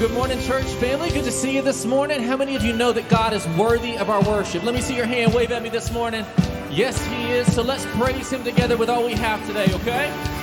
Good morning, church family. Good to see you this morning. How many of you know that God is worthy of our worship? Let me see your hand wave at me this morning. Yes, He is. So let's praise Him together with all we have today, okay?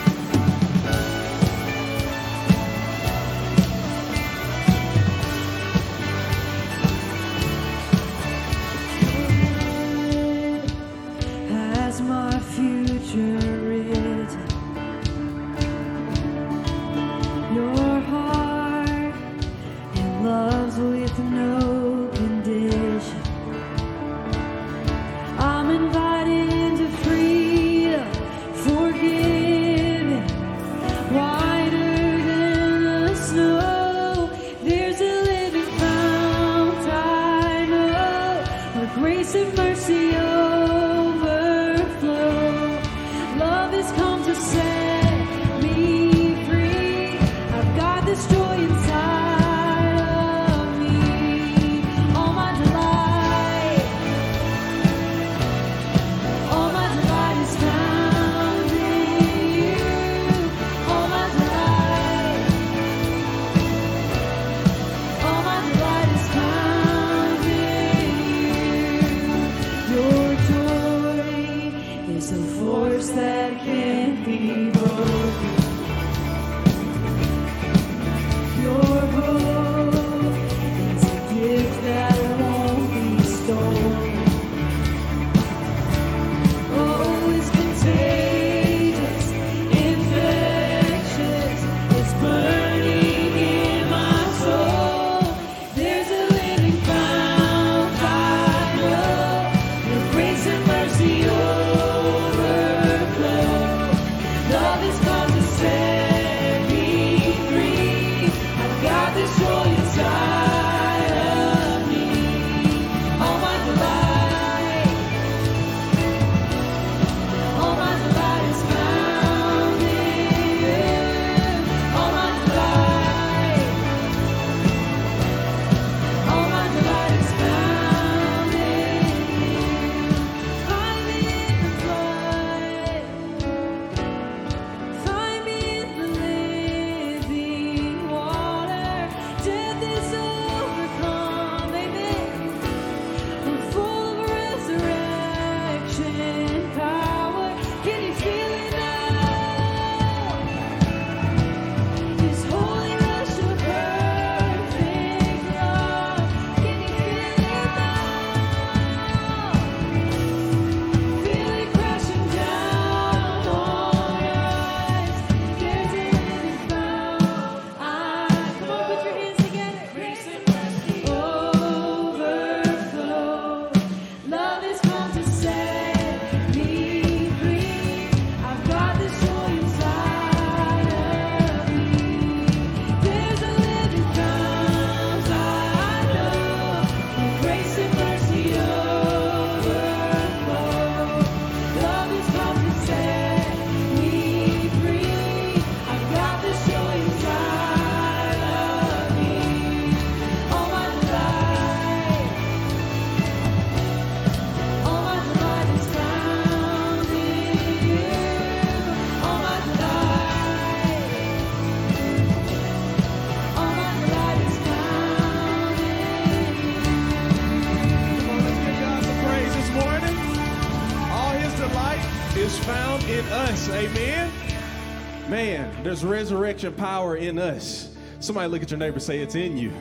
There's resurrection power in us. Somebody look at your neighbor say, It's in you.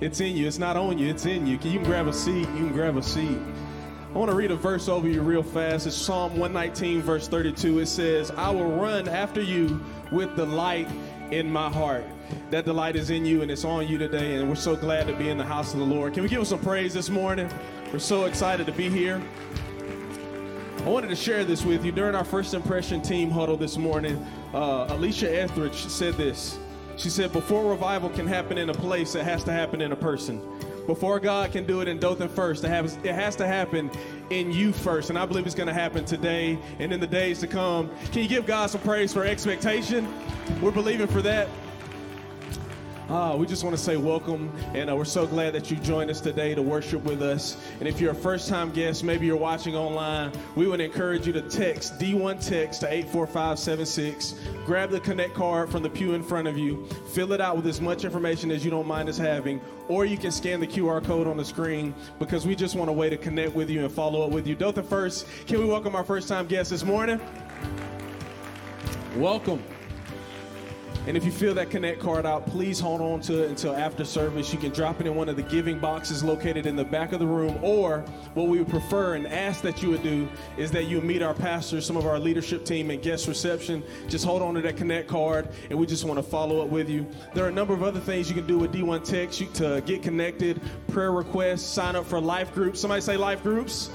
It's in you. It's not on you. It's in you. You can grab a seat. You can grab a seat. I want to read a verse over you real fast. It's Psalm 119, verse 32. It says, I will run after you with delight in my heart. That delight is in you and it's on you today, and we're so glad to be in the house of the Lord. Can we give us some praise this morning? We're so excited to be here. I wanted to share this with you. During our first impression team huddle this morning, uh, Alicia Etheridge said this. She said, Before revival can happen in a place, it has to happen in a person. Before God can do it in Dothan first, it has, it has to happen in you first. And I believe it's going to happen today and in the days to come. Can you give God some praise for expectation? We're believing for that. Uh, we just want to say welcome, and uh, we're so glad that you joined us today to worship with us. And if you're a first time guest, maybe you're watching online, we would encourage you to text D1 text to 84576. Grab the Connect card from the pew in front of you, fill it out with as much information as you don't mind us having, or you can scan the QR code on the screen because we just want a way to connect with you and follow up with you. Dothan First, can we welcome our first time guest this morning? Welcome. And if you fill that Connect card out, please hold on to it until after service. You can drop it in one of the giving boxes located in the back of the room. Or what we would prefer and ask that you would do is that you meet our pastors, some of our leadership team at guest reception. Just hold on to that Connect card, and we just want to follow up with you. There are a number of other things you can do with D1 Text to get connected, prayer requests, sign up for life groups. Somebody say life groups.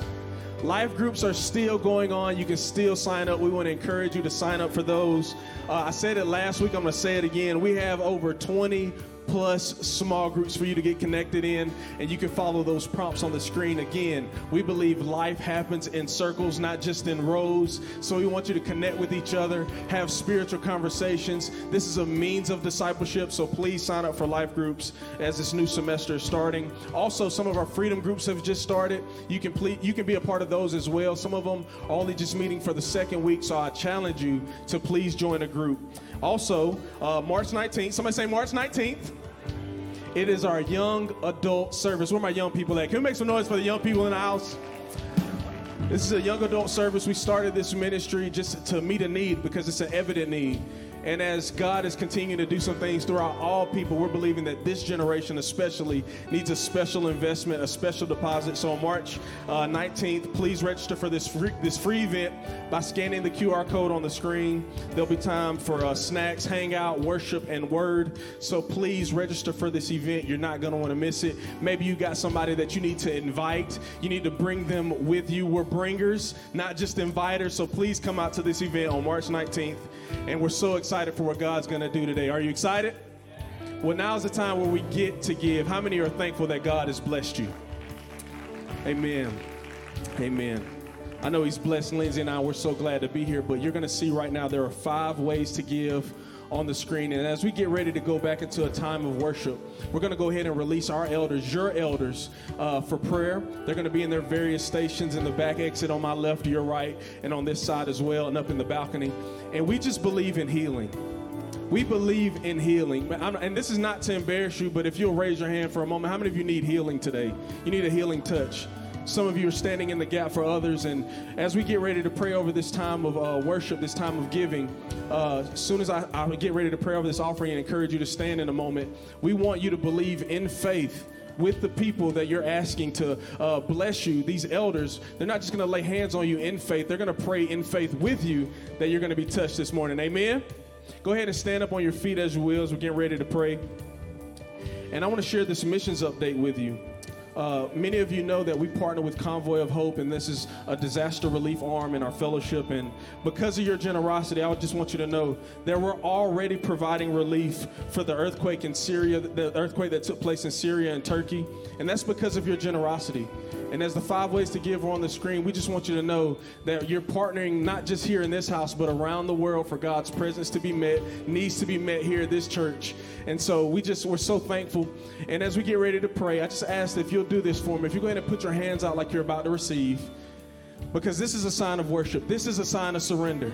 Life groups are still going on. You can still sign up. We want to encourage you to sign up for those. Uh, I said it last week. I'm going to say it again. We have over 20 plus small groups for you to get connected in, and you can follow those prompts on the screen. Again, we believe life happens in circles, not just in rows. So we want you to connect with each other, have spiritual conversations. This is a means of discipleship, so please sign up for life groups as this new semester is starting. Also, some of our freedom groups have just started. You can ple- you can be a part of those as well. Some of them are only just meeting for the second week, so I challenge you to please join a group. Also, uh, March 19th, somebody say March 19th. It is our young adult service. Where my young people at? Can we make some noise for the young people in the house? This is a young adult service. We started this ministry just to meet a need because it's an evident need. And as God is continuing to do some things throughout all people, we're believing that this generation especially needs a special investment, a special deposit. So on March uh, 19th, please register for this free, this free event by scanning the QR code on the screen. There'll be time for uh, snacks, hangout, worship, and word. So please register for this event. You're not going to want to miss it. Maybe you got somebody that you need to invite. You need to bring them with you. We're bringers, not just inviters. So please come out to this event on March 19th. And we're so excited for what God's going to do today. Are you excited? Well, now's the time where we get to give. How many are thankful that God has blessed you? Amen. Amen. I know He's blessed Lindsay and I. We're so glad to be here, but you're going to see right now there are five ways to give on the screen. And as we get ready to go back into a time of worship, we're going to go ahead and release our elders, your elders, uh, for prayer. They're going to be in their various stations in the back exit on my left, your right, and on this side as well, and up in the balcony. And we just believe in healing. We believe in healing. I'm- And this is not to embarrass you, but if you'll raise your hand for a moment, how many of you need healing today? You need a healing touch. Some of you are standing in the gap for others. And as we get ready to pray over this time of uh, worship, this time of giving, uh, as soon as I, I get ready to pray over this offering and encourage you to stand in a moment, we want you to believe in faith with the people that you're asking to uh, bless you, these elders, they're not just going to lay hands on you in faith, they're going to pray in faith with you that you're going to be touched this morning. Amen? Go ahead and stand up on your feet as you will as we're getting ready to pray. And I want to share this missions update with you. Uh, many of you know that we partner with Convoy of Hope, and this is a disaster relief arm in our fellowship. And because of your generosity, I just want you to know that we're already providing relief for the earthquake in Syria, the earthquake that took place in Syria and Turkey. And that's because of your generosity. And as the five ways to give are on the screen, we just want you to know that you're partnering not just here in this house, but around the world for God's presence to be met, needs to be met here at this church. And so we just, we're so thankful. And as we get ready to pray, I just ask if you'll do this for me. If you go ahead and put your hands out like you're about to receive, because this is a sign of worship, this is a sign of surrender.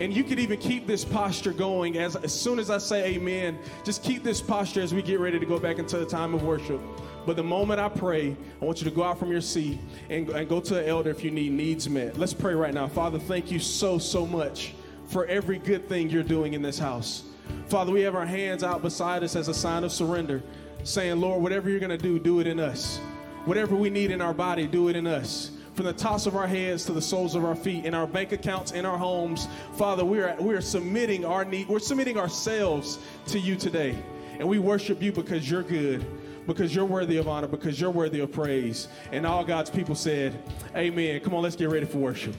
And you could even keep this posture going as, as soon as I say amen. Just keep this posture as we get ready to go back into the time of worship. But the moment I pray, I want you to go out from your seat and, and go to an elder if you need needs met. Let's pray right now. Father, thank you so, so much for every good thing you're doing in this house. Father, we have our hands out beside us as a sign of surrender, saying, Lord, whatever you're going to do, do it in us. Whatever we need in our body, do it in us from the tops of our heads to the soles of our feet, in our bank accounts, in our homes. Father, we are, we are submitting our need, we're submitting ourselves to you today. And we worship you because you're good, because you're worthy of honor, because you're worthy of praise. And all God's people said, Amen. Come on, let's get ready for worship.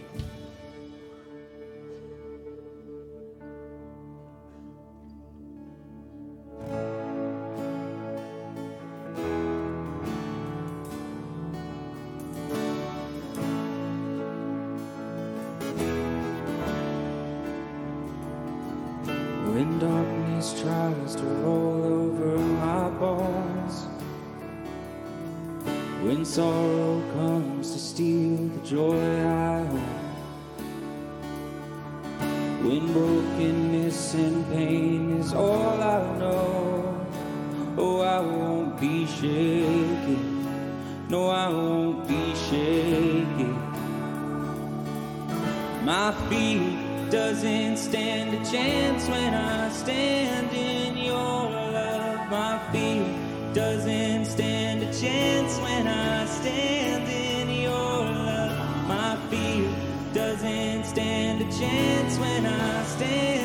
No, I won't be shaken. My feet doesn't stand a chance when I stand in your love. My feet doesn't stand a chance when I stand in your love. My feet doesn't stand a chance when I stand.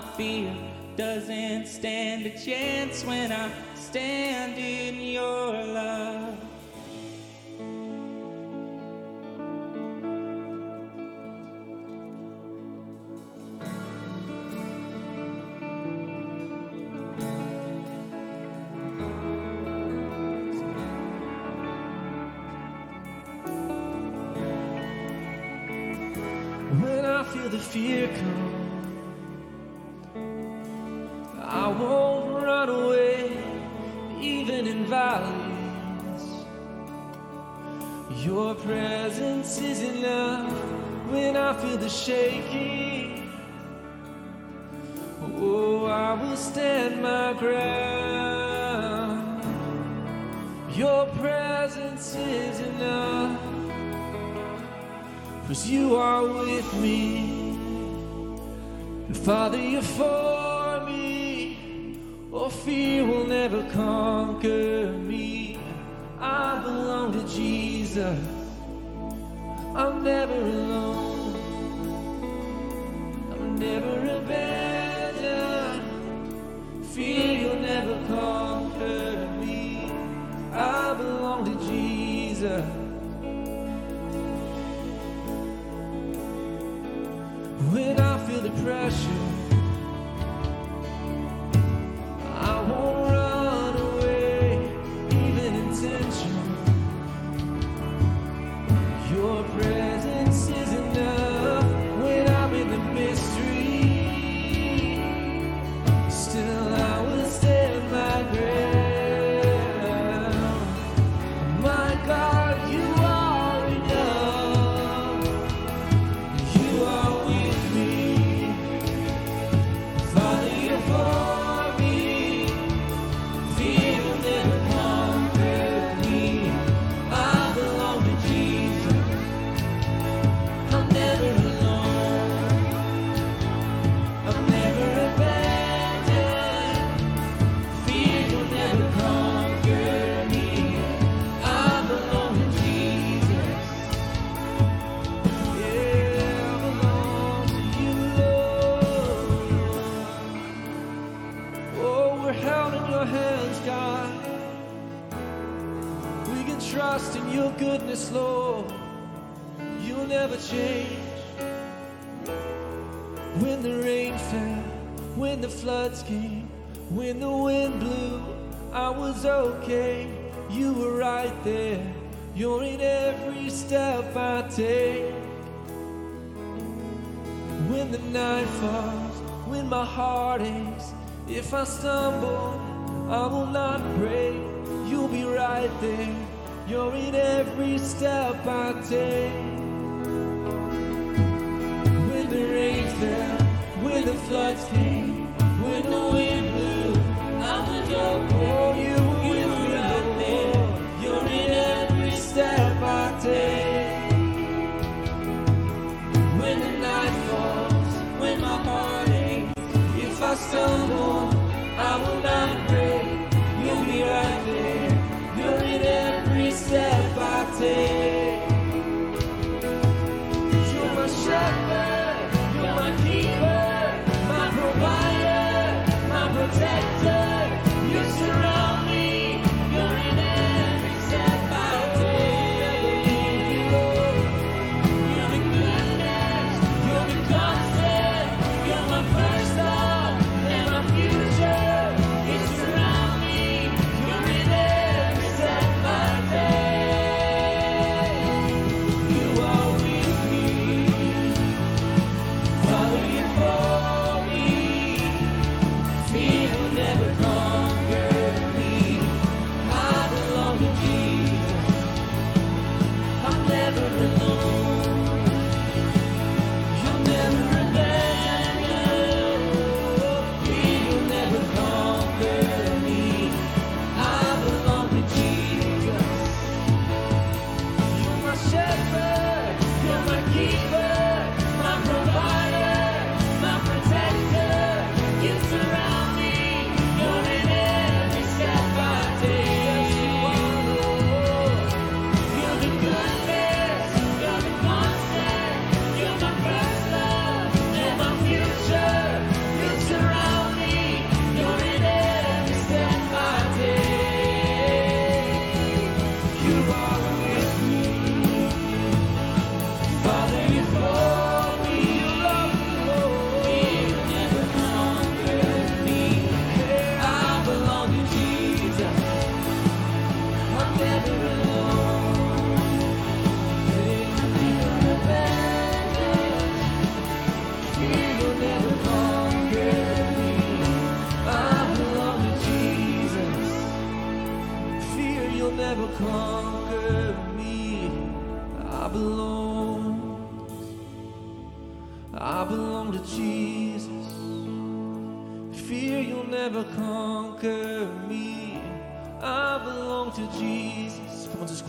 I feel doesn't stand a chance when I stand in your love. When I feel the fear come feel the shaking. Oh, I will stand my ground. Your presence is enough, cause you are with me. And Father, you're for me. Oh, fear will never conquer me. I belong to Jesus. I'm never alone never heartaches. If I stumble, I will not break. You'll be right there. You're in every step I take. When the rains fell, when the floods came.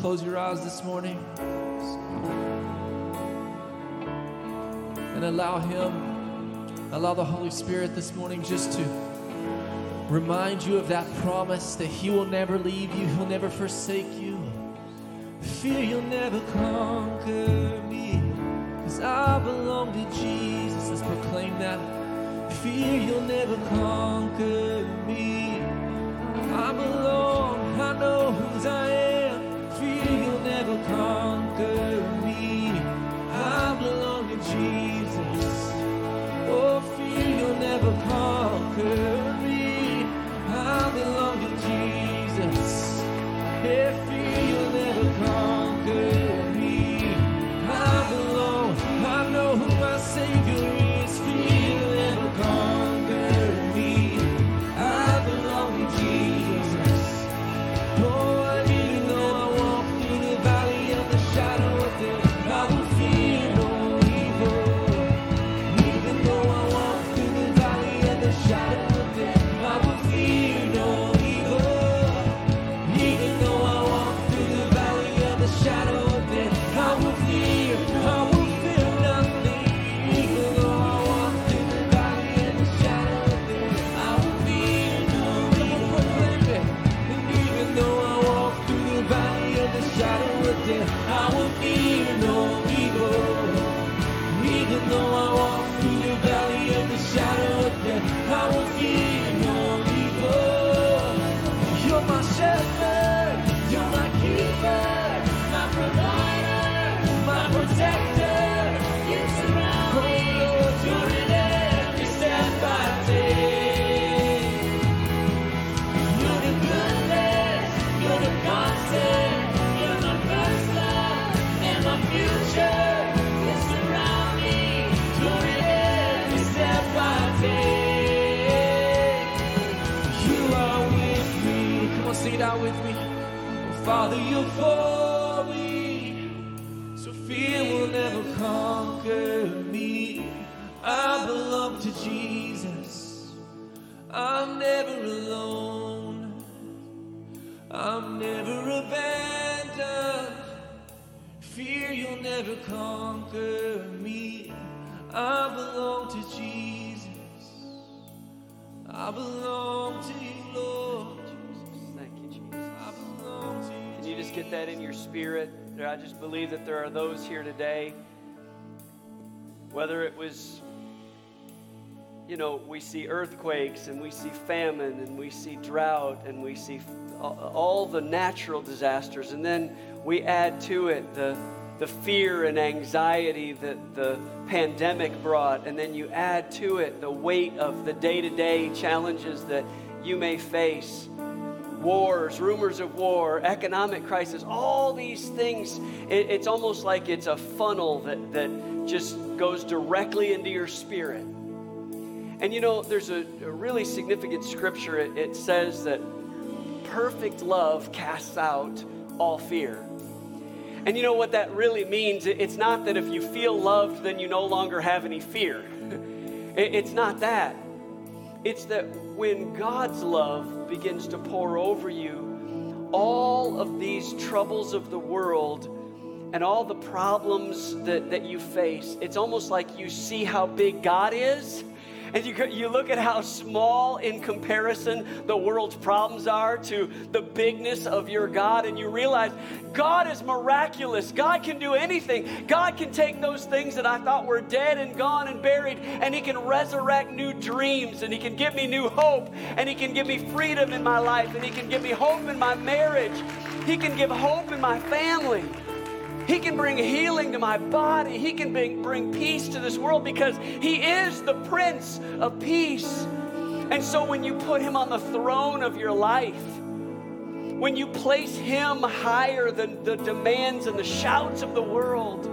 Close your eyes this morning. And allow Him, allow the Holy Spirit this morning just to remind you of that promise that He will never leave you, He'll never forsake you. Fear you'll never conquer me, cause I belong to Jesus. Let's proclaim that. Fear you'll never conquer me. I belong, I know whose I am. Never conquer me. I belong to Jesus. Oh, fear you'll never conquer me. I belong to Jesus. Yeah, conquer me. I belong to Jesus. I belong to you, Lord. Thank you, Jesus. I belong to you. Can you just get that in your spirit? I just believe that there are those here today, whether it was, you know, we see earthquakes and we see famine and we see drought and we see all the natural disasters, and then we add to it the the fear and anxiety that the pandemic brought, and then you add to it the weight of the day to day challenges that you may face wars, rumors of war, economic crisis, all these things. It, it's almost like it's a funnel that, that just goes directly into your spirit. And you know, there's a, a really significant scripture. It, it says that perfect love casts out all fear. And you know what that really means? It's not that if you feel loved, then you no longer have any fear. It's not that. It's that when God's love begins to pour over you, all of these troubles of the world and all the problems that, that you face, it's almost like you see how big God is. And you, you look at how small in comparison the world's problems are to the bigness of your God, and you realize God is miraculous. God can do anything. God can take those things that I thought were dead and gone and buried, and He can resurrect new dreams, and He can give me new hope, and He can give me freedom in my life, and He can give me hope in my marriage. He can give hope in my family. He can bring healing to my body. He can bring, bring peace to this world because He is the Prince of Peace. And so when you put Him on the throne of your life, when you place Him higher than the demands and the shouts of the world,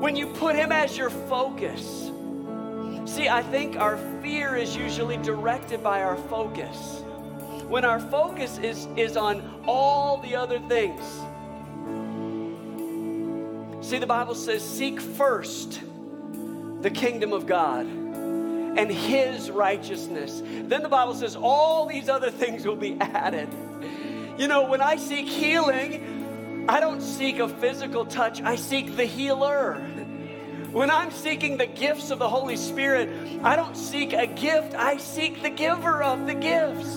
when you put Him as your focus, see, I think our fear is usually directed by our focus. When our focus is, is on all the other things, See, the Bible says, seek first the kingdom of God and his righteousness. Then the Bible says, all these other things will be added. You know, when I seek healing, I don't seek a physical touch, I seek the healer. When I'm seeking the gifts of the Holy Spirit, I don't seek a gift, I seek the giver of the gifts.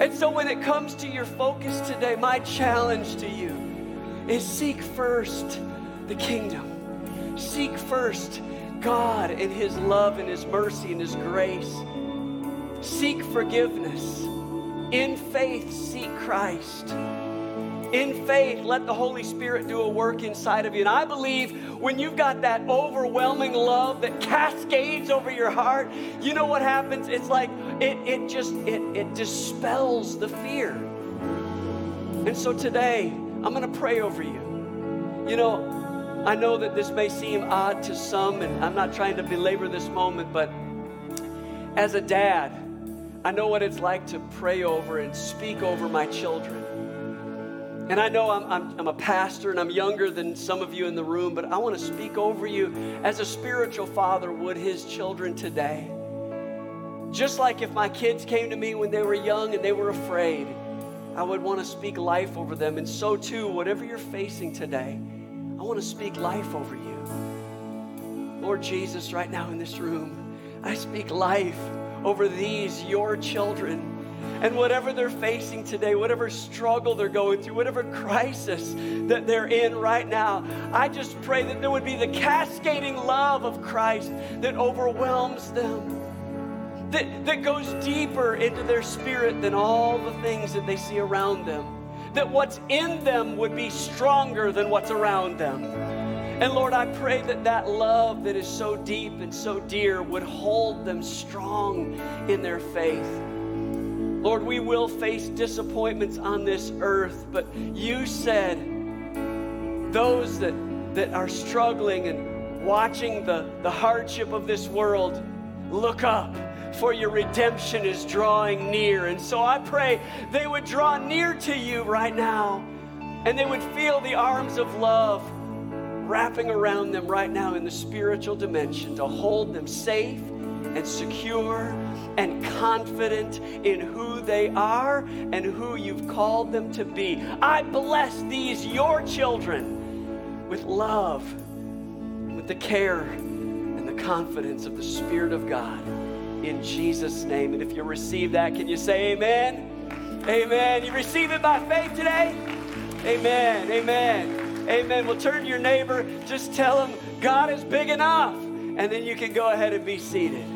And so when it comes to your focus today, my challenge to you is seek first the kingdom. Seek first God and His love and His mercy and His grace. Seek forgiveness. In faith, seek Christ. In faith, let the Holy Spirit do a work inside of you. And I believe when you've got that overwhelming love that cascades over your heart, you know what happens? It's like it, it just it, it dispels the fear. And so today, I'm gonna pray over you. You know, I know that this may seem odd to some, and I'm not trying to belabor this moment, but as a dad, I know what it's like to pray over and speak over my children. And I know I'm, I'm, I'm, a pastor and I'm younger than some of you in the room, but I want to speak over you as a spiritual father would his children today. Just like if my kids came to me when they were young and they were afraid, I would want to speak life over them. And so, too, whatever you're facing today, I want to speak life over you. Lord Jesus, right now in this room, I speak life over these, your children. And whatever they're facing today, whatever struggle they're going through, whatever crisis that they're in right now, I just pray that there would be the cascading love of Christ that overwhelms them, that, that goes deeper into their spirit than all the things that they see around them, that what's in them would be stronger than what's around them. And Lord, I pray that that love that is so deep and so dear would hold them strong in their faith. Lord, we will face disappointments on this earth, but you said those that, that are struggling and watching the, the hardship of this world, look up, for your redemption is drawing near. And so I pray they would draw near to you right now, and they would feel the arms of love wrapping around them right now in the spiritual dimension to hold them safe and secure and confident in who they are and who you've called them to be. I bless these, your children, with love, with the care and the confidence of the Spirit of God in Jesus' name. And if you receive that, can you say amen? Amen. You receive it by faith today? Amen. Amen. Amen. Well, turn to your neighbor, just tell him God is big enough, and then you can go ahead and be seated.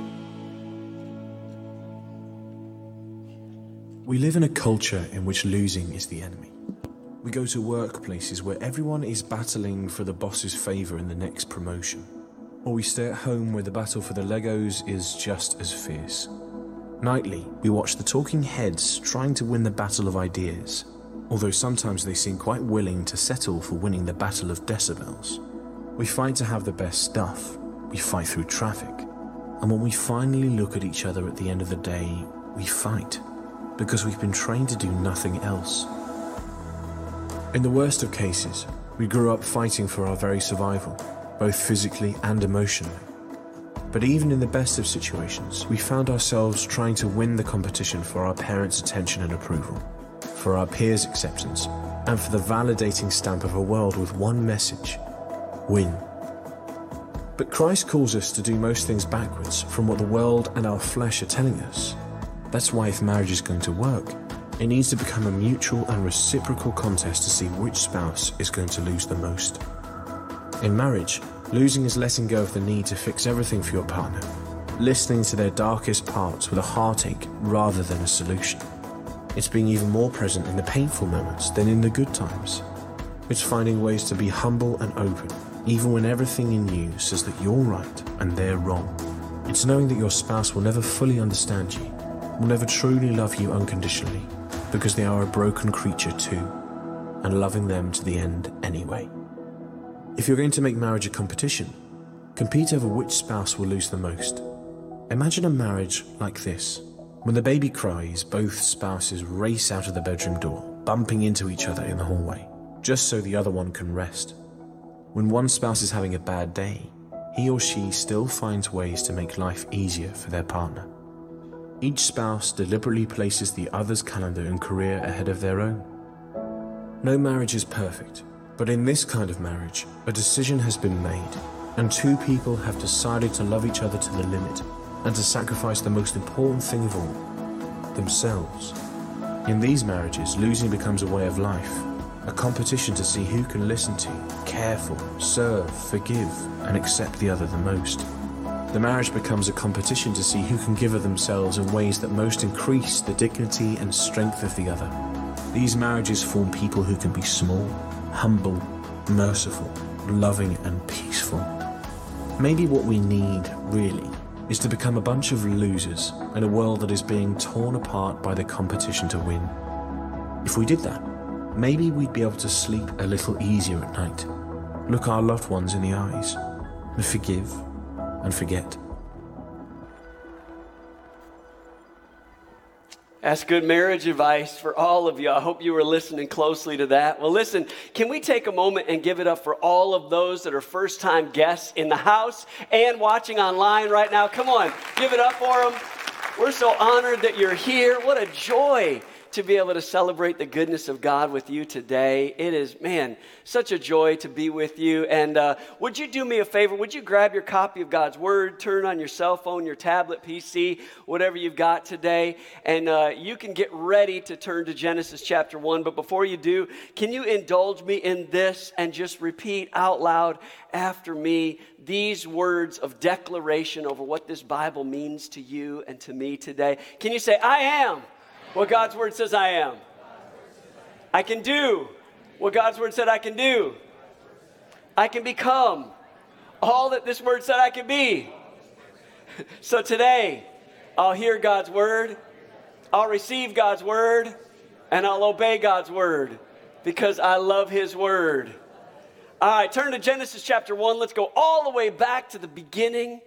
We live in a culture in which losing is the enemy. We go to workplaces where everyone is battling for the boss's favour in the next promotion. Or we stay at home where the battle for the Legos is just as fierce. Nightly, we watch the talking heads trying to win the battle of ideas, although sometimes they seem quite willing to settle for winning the battle of decibels. We fight to have the best stuff, we fight through traffic, and when we finally look at each other at the end of the day, we fight because we've been trained to do nothing else. In the worst of cases, we grew up fighting for our very survival, both physically and emotionally. But even in the best of situations, we found ourselves trying to win the competition for our parents' attention and approval, for our peers' acceptance, and for the validating stamp of a world with one message win. But Christ calls us to do most things backwards from what the world and our flesh are telling us. That's why, if marriage is going to work, it needs to become a mutual and reciprocal contest to see which spouse is going to lose the most. In marriage, losing is letting go of the need to fix everything for your partner, listening to their darkest parts with a heartache rather than a solution. It's being even more present in the painful moments than in the good times. It's finding ways to be humble and open, even when everything in you says that you're right and they're wrong. It's knowing that your spouse will never fully understand you, will never truly love you unconditionally, because they are a broken creature too, and loving them to the end anyway. If you're going to make marriage a competition, compete over which spouse will lose the most. Imagine a marriage like this. When the baby cries, both spouses race out of the bedroom door, bumping into each other in the hallway, just so the other one can rest. When one spouse is having a bad day, he or she still finds ways to make life easier for their partner. Each spouse deliberately places the other's calendar and career ahead of their own. No marriage is perfect, but in this kind of marriage, a decision has been made, and two people have decided to love each other to the limit and to sacrifice the most important thing of all themselves. In these marriages, losing becomes a way of life, a competition to see who can listen to, care for, serve, forgive, and accept the other the most. The marriage becomes a competition to see who can give of themselves in ways that most increase the dignity and strength of the other. These marriages form people who can be small, humble, merciful, loving, and peaceful. Maybe what we need, really, is to become a bunch of losers in a world that is being torn apart by the competition to win. If we did that, maybe we'd be able to sleep a little easier at night, look our loved ones in the eyes, and forgive and forget. That's good marriage advice for all of you. I hope you were listening closely to that. Well, listen, can we take a moment and give it up for all of those that are first time guests in the house and watching online right now? Come on, give it up for them. We're so honored that you're here. What a joy to be able to celebrate the goodness of God with you today. It is, man, such a joy to be with you. And uh, would you do me a favor? Would you grab your copy of God's Word, turn on your cell phone, your tablet, PC, whatever you've got today, and uh, you can get ready to turn to Genesis chapter 1. But before you do, can you indulge me in this and just repeat out loud after me these words of declaration over what this Bible means to you and to me today? Can you say, I am? What God's word says I am. I can do what God's word said I can do. I can become all that this word said I can be. So today, I'll hear God's word, I'll receive God's word, and I'll obey God's word because I love His word. All right, turn to Genesis chapter 1. Let's go all the way back to the beginning.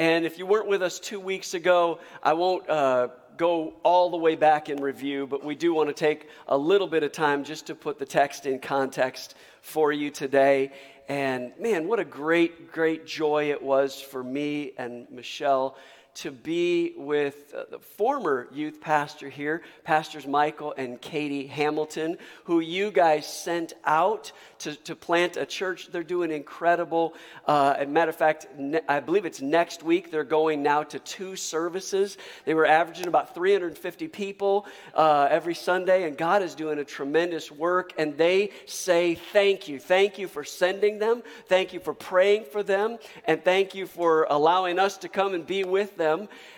And if you weren't with us two weeks ago, I won't uh, go all the way back in review, but we do want to take a little bit of time just to put the text in context for you today. And man, what a great, great joy it was for me and Michelle to be with uh, the former youth pastor here, Pastors Michael and Katie Hamilton, who you guys sent out to, to plant a church. They're doing incredible. Uh, as a matter of fact, ne- I believe it's next week. They're going now to two services. They were averaging about 350 people uh, every Sunday, and God is doing a tremendous work. And they say thank you. Thank you for sending them. Thank you for praying for them. And thank you for allowing us to come and be with them.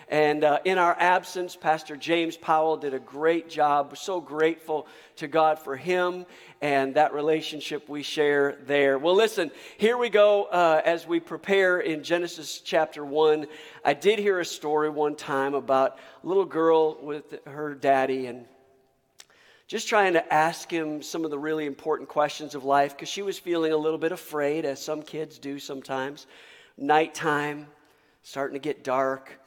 And uh, in our absence, Pastor James Powell did a great job. We're so grateful to God for him and that relationship we share there. Well, listen, here we go uh, as we prepare in Genesis chapter 1. I did hear a story one time about a little girl with her daddy and just trying to ask him some of the really important questions of life because she was feeling a little bit afraid, as some kids do sometimes. Nighttime, starting to get dark.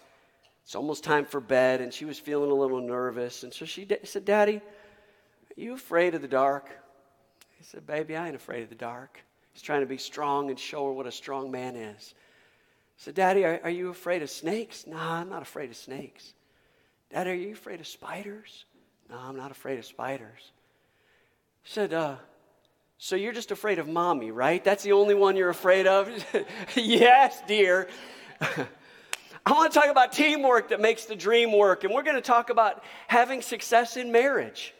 It's almost time for bed, and she was feeling a little nervous. And so she da- said, Daddy, are you afraid of the dark? He said, Baby, I ain't afraid of the dark. He's trying to be strong and show her what a strong man is. I said, Daddy, are, are you afraid of snakes? No, I'm not afraid of snakes. Daddy, are you afraid of spiders? No, I'm not afraid of spiders. I said, uh, so you're just afraid of mommy, right? That's the only one you're afraid of? yes, dear. I want to talk about teamwork that makes the dream work, and we're going to talk about having success in marriage.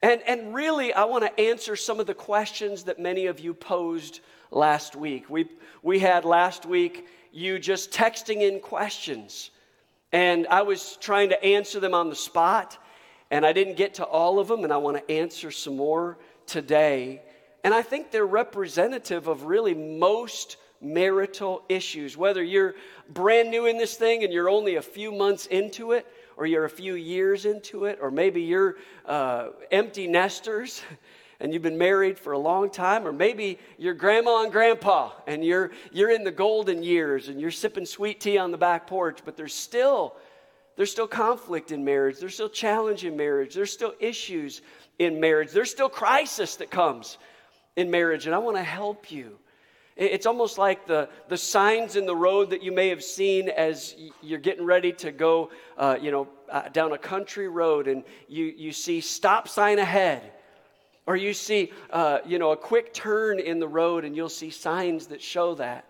And, and really, I want to answer some of the questions that many of you posed last week. We, we had last week you just texting in questions, and I was trying to answer them on the spot, and I didn't get to all of them, and I want to answer some more today. And I think they're representative of really most marital issues. Whether you're brand new in this thing and you're only a few months into it, or you're a few years into it, or maybe you're uh, empty nesters and you've been married for a long time, or maybe you're grandma and grandpa and you're, you're in the golden years and you're sipping sweet tea on the back porch, but there's still, there's still conflict in marriage, there's still challenge in marriage, there's still issues in marriage, there's still crisis that comes in marriage, and I want to help you It's almost like the, the signs in the road that you may have seen as you're getting ready to go, uh, you know, uh, down a country road and you, you see stop sign ahead. Or you see, uh, you know, a quick turn in the road and you'll see signs that show that.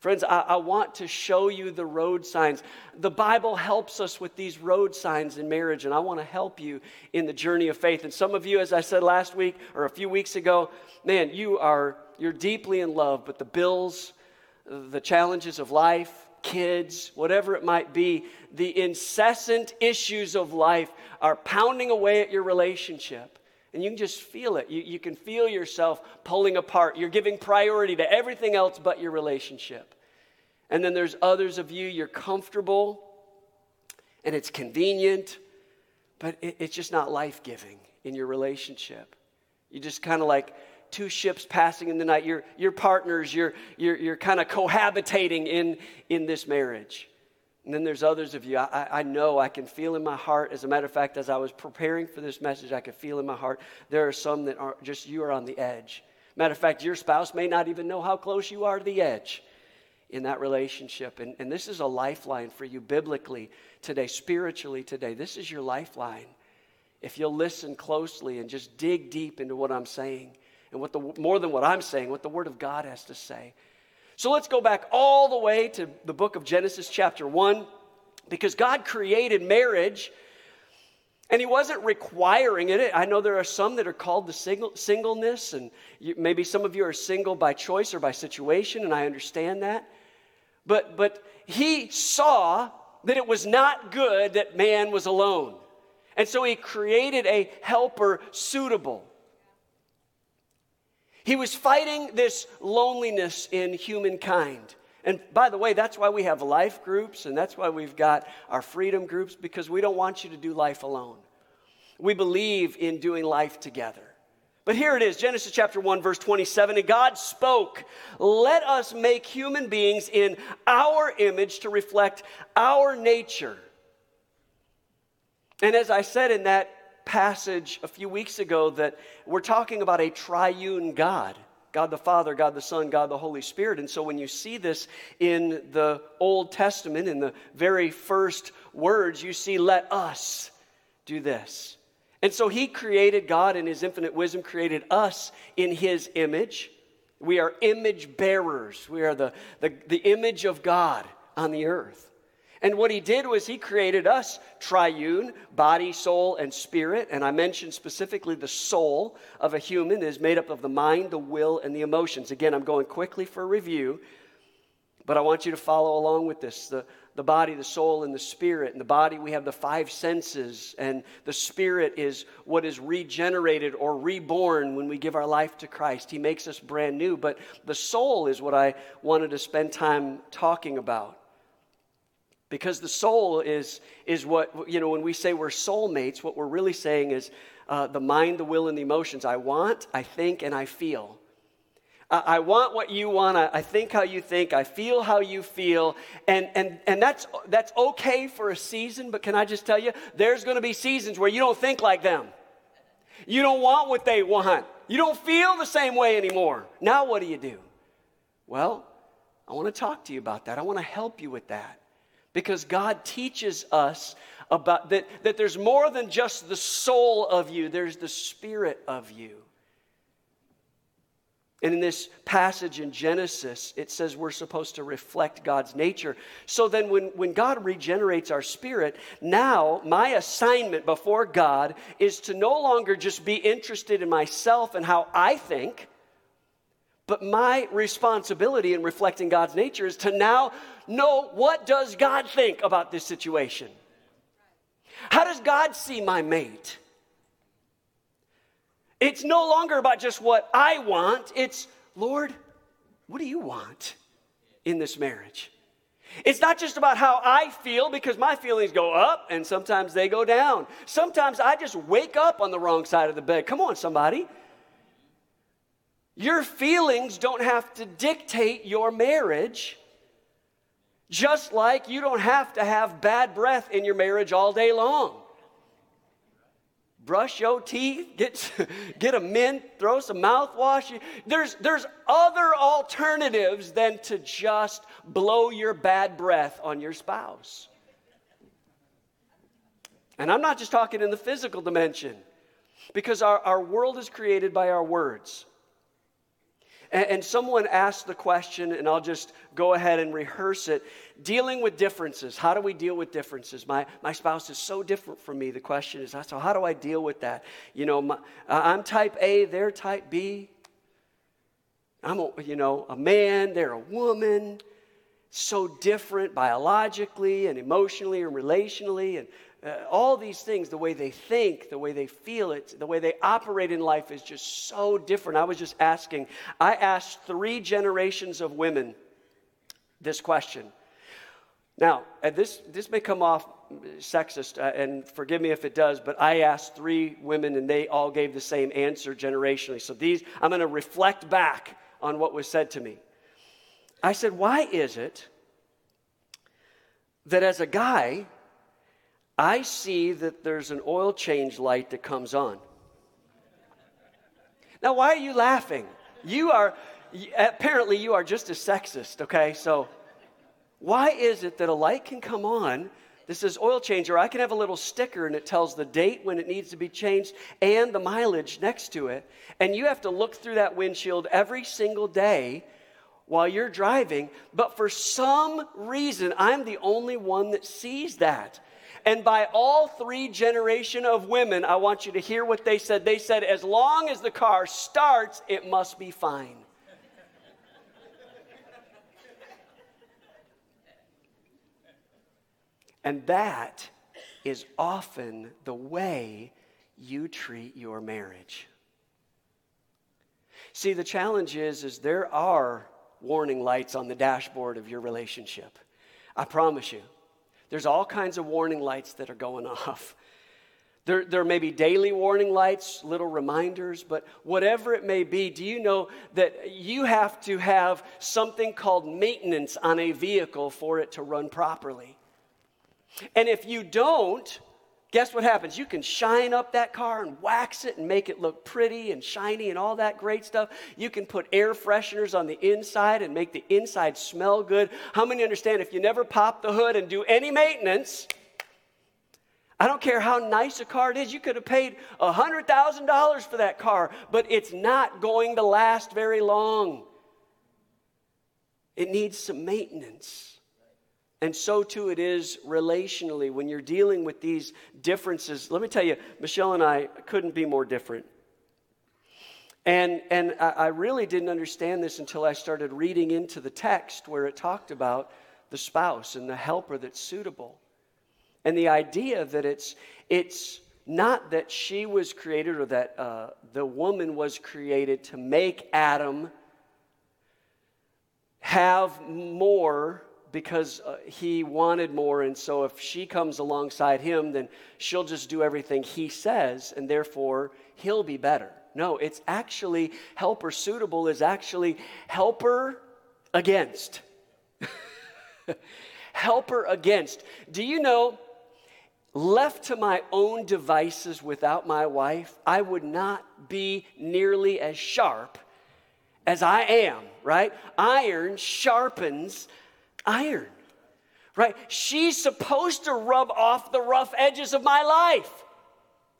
Friends, I, I want to show you the road signs. The Bible helps us with these road signs in marriage, and I want to help you in the journey of faith. And some of you, as I said last week or a few weeks ago, man, you are you're deeply in love, but the bills, the challenges of life, kids, whatever it might be, the incessant issues of life are pounding away at your relationship. And you can just feel it. You, you can feel yourself pulling apart. You're giving priority to everything else but your relationship. And then there's others of you, you're comfortable and it's convenient, but it, it's just not life giving in your relationship. You just kind of like two ships passing in the night. You're, you're partners, you're, you're, you're kind of cohabitating in, in this marriage. And then there's others of you, I, I know, I can feel in my heart. As a matter of fact, as I was preparing for this message, I could feel in my heart there are some that are just, you are on the edge. Matter of fact, your spouse may not even know how close you are to the edge in that relationship. And, and this is a lifeline for you biblically today, spiritually today. This is your lifeline. If you'll listen closely and just dig deep into what I'm saying and what the, more than what I'm saying, what the Word of God has to say. So let's go back all the way to the book of Genesis, chapter 1, because God created marriage and He wasn't requiring it. I know there are some that are called to single, singleness, and you, maybe some of you are single by choice or by situation, and I understand that. But, but He saw that it was not good that man was alone. And so He created a helper suitable. He was fighting this loneliness in humankind. And by the way, that's why we have life groups and that's why we've got our freedom groups because we don't want you to do life alone. We believe in doing life together. But here it is Genesis chapter 1, verse 27. And God spoke, Let us make human beings in our image to reflect our nature. And as I said in that passage a few weeks ago that we're talking about a triune God God the Father, God the Son, God the Holy Spirit. And so when you see this in the Old Testament, in the very first words, you see, let us do this. And so he created, God in his infinite wisdom created us in his image. We are image bearers, we are the, the, the image of God on the earth. And what he did was he created us triune, body, soul, and spirit. And I mentioned specifically the soul of a human is made up of the mind, the will, and the emotions. Again, I'm going quickly for review, but I want you to follow along with this. The, the body, the soul, and the spirit. In the body, we have the five senses, and the spirit is what is regenerated or reborn when we give our life to Christ. He makes us brand new. But the soul is what I wanted to spend time talking about. Because the soul is, is what, you know, when we say we're soulmates, what we're really saying is uh, the mind, the will, and the emotions. I want, I think, and I feel. I, want what you want. I, I think how you think. I feel how you feel. And, and, and that's, that's okay for a season, but can I just tell you, there's going to be seasons where you don't think like them. You don't want what they want. You don't feel the same way anymore. Now, what do you do? Well, I want to talk to you about that. I want to help you with that because God teaches us about that, that there's more than just the soul of you, there's the spirit of you. And in this passage in Genesis, it says we're supposed to reflect God's nature. So then, when, when God regenerates our spirit, now my assignment before God is to no longer just be interested in myself and how I think, but my responsibility in reflecting God's nature is to now know what does God think about this situation? How does God see my mate? It's no longer about just what I want. It's, Lord, what do you want in this marriage? It's not just about how I feel because my feelings go up and sometimes they go down. Sometimes I just wake up on the wrong side of the bed. Come on, somebody. Your feelings don't have to dictate your marriage, just like you don't have to have bad breath in your marriage all day long. brush your teeth, get, get a mint, throw some mouthwash. There's, there's other alternatives than to just blow your bad breath on your spouse. And I'm not just talking in the physical dimension, because our, our world is created by our words. And, and someone asked the question, and I'll just go ahead and rehearse it dealing with differences. How do we deal with differences? My, my spouse is so different from me. The question is, so how do I deal with that? You know, my, I'm type A, they're type B. I'm a, you know, a man, they're a woman. So different biologically and emotionally and relationally and uh, all these things, the way they think, the way they feel it, the way they operate in life is just so different. I was just asking, I asked three generations of women this question. Now, and this, this may come off sexist, uh, and forgive me if it does, but I asked three women and they all gave the same answer generationally. So these, I'm going to reflect back on what was said to me. I said, Why is it that as a guy, I see that there's an oil change light that comes on? Now, why are you laughing? You are, apparently, you are just a sexist, okay? So, why is it that a light can come on this is oil change, or I can have a little sticker and it tells the date when it needs to be changed and the mileage next to it. And you have to look through that windshield every single day while you're driving. But for some reason, I'm the only one that sees that. And by all three generation of women, I want you to hear what they said. They said, as long as the car starts, it must be fine. And that is often the way you treat your marriage. See, the challenge is, is there are warning lights on the dashboard of your relationship. I promise you. There's all kinds of warning lights that are going off. There, there may be daily warning lights, little reminders, but whatever it may be, do you know that you have to have something called maintenance on a vehicle for it to run properly? And if you don't, guess what happens? You can shine up that car and wax it and make it look pretty and shiny and all that great stuff. You can put air fresheners on the inside and make the inside smell good. How many understand if you never pop the hood and do any maintenance, I don't care how nice a car it is, you could have paid $100,000 for that car, but it's not going to last very long. It needs some maintenance. And so too it is relationally when you're dealing with these differences. Let me tell you, Michelle and I couldn't be more different. And, and I really didn't understand this until I started reading into the text where it talked about the spouse and the helper that's suitable. And the idea that it's, it's not that she was created or that uh, the woman was created to make Adam have more because uh, he wanted more. And so if she comes alongside him, then she'll just do everything he says, and therefore he'll be better. No, it's actually helper suitable is actually helper against. helper against. Do you know, left to my own devices without my wife, I would not be nearly as sharp as I am, right? Iron sharpens iron, right? She's supposed to rub off the rough edges of my life.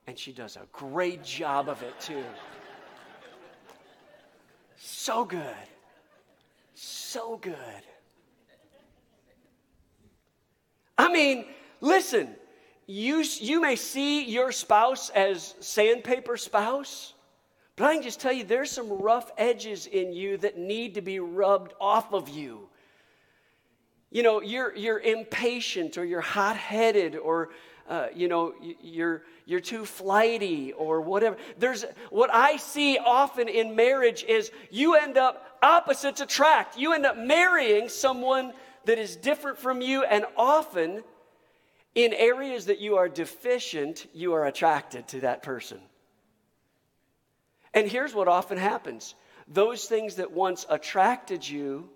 And she does a great job of it too. So good. So good. I mean, listen, you, you may see your spouse as sandpaper spouse, but I can just tell you there's some rough edges in you that need to be rubbed off of you you know, you're, you're impatient or you're hot headed or, uh, you know, you're, you're too flighty or whatever. There's what I see often in marriage is you end up opposites attract. You end up marrying someone that is different from you, and often in areas that you are deficient, you are attracted to that person. And here's what often happens those things that once attracted you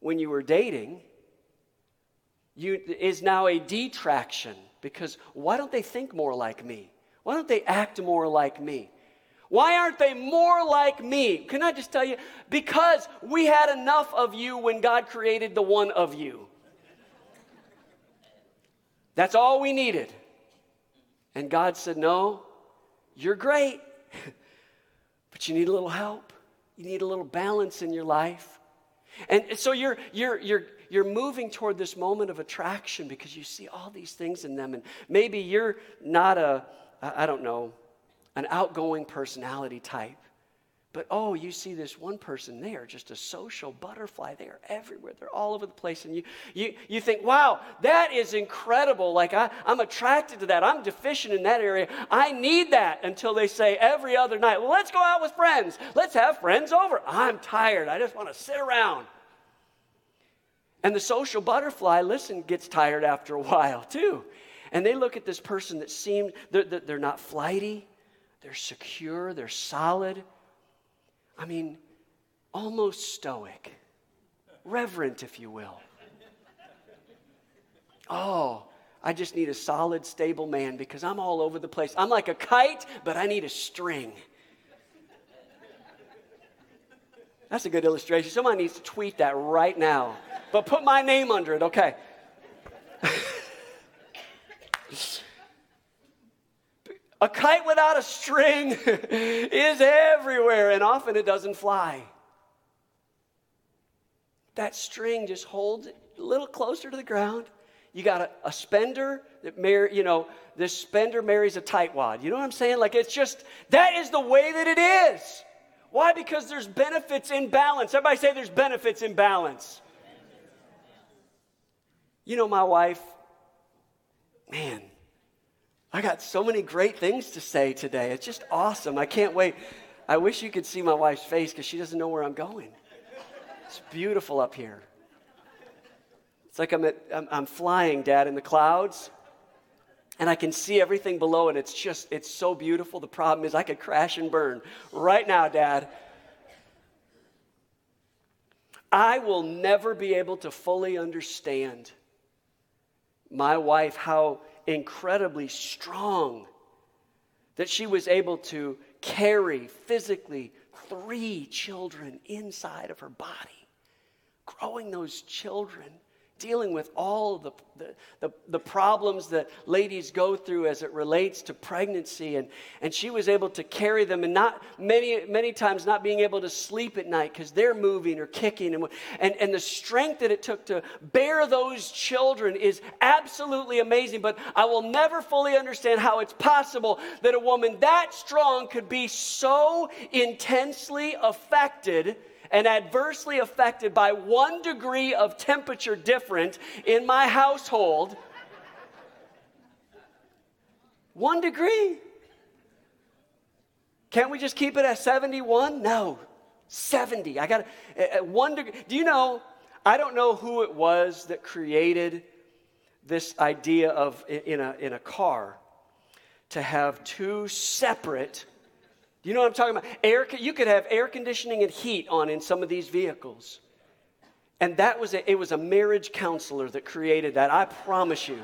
when you were dating you, is now a detraction because why don't they think more like me? Why don't they act more like me? Why aren't they more like me? Can I just tell you? Because we had enough of you when God created the one of you. That's all we needed. And God said, No, you're great, but you need a little help. You need a little balance in your life. And so you're, you're, you're, you're moving toward this moment of attraction because you see all these things in them. And maybe you're not a, I don't know, an outgoing personality type. But oh, you see this one person, they are just a social butterfly. They are everywhere. They're all over the place. And you, you, you think, wow, that is incredible. Like, I, I'm attracted to that. I'm deficient in that area. I need that until they say every other night, let's go out with friends. Let's have friends over. I'm tired. I just want to sit around. And the social butterfly, listen, gets tired after a while too. And they look at this person that they're, they're they're not flighty, they're secure, they're solid. I mean, almost stoic, reverent, if you will. Oh, I just need a solid, stable man because I'm all over the place. I'm like a kite, but I need a string. That's a good illustration. Somebody needs to tweet that right now. But put my name under it, okay? a kite without a string is everywhere, and often it doesn't fly. That string just holds it a little closer to the ground. You got a, a spender that marry, you know, this spender marries a tightwad. You know what I'm saying? Like it's just that is the way that it is. Why? Because there's benefits in balance. Everybody say there's benefits in balance. You know, my wife, man, I got so many great things to say today. It's just awesome. I can't wait. I wish you could see my wife's face because she doesn't know where I'm going. It's beautiful up here. It's like I'm, at, I'm, I'm flying, Dad, in the clouds, and I can see everything below, and it's just, it's so beautiful. The problem is I could crash and burn right now, Dad. I will never be able to fully understand my wife how incredibly strong that she was able to carry physically three children inside of her body, growing those children, dealing with all the, the, the, the problems that ladies go through as it relates to pregnancy. And, and she was able to carry them, and not many, many times not being able to sleep at night because they're moving or kicking. And, and, and the strength that it took to bear those children is absolutely amazing. But I will never fully understand how it's possible that a woman that strong could be so intensely affected and adversely affected by one degree of temperature different in my household. One degree. Can't we just keep it at 71? No, 70. I got one degree. Do you know, I don't know who it was that created this idea of in a, in a car to have two separate do you know what I'm talking about? Air, you could have air conditioning and heat on in some of these vehicles. And that was a, it was a marriage counselor that created that. I promise you.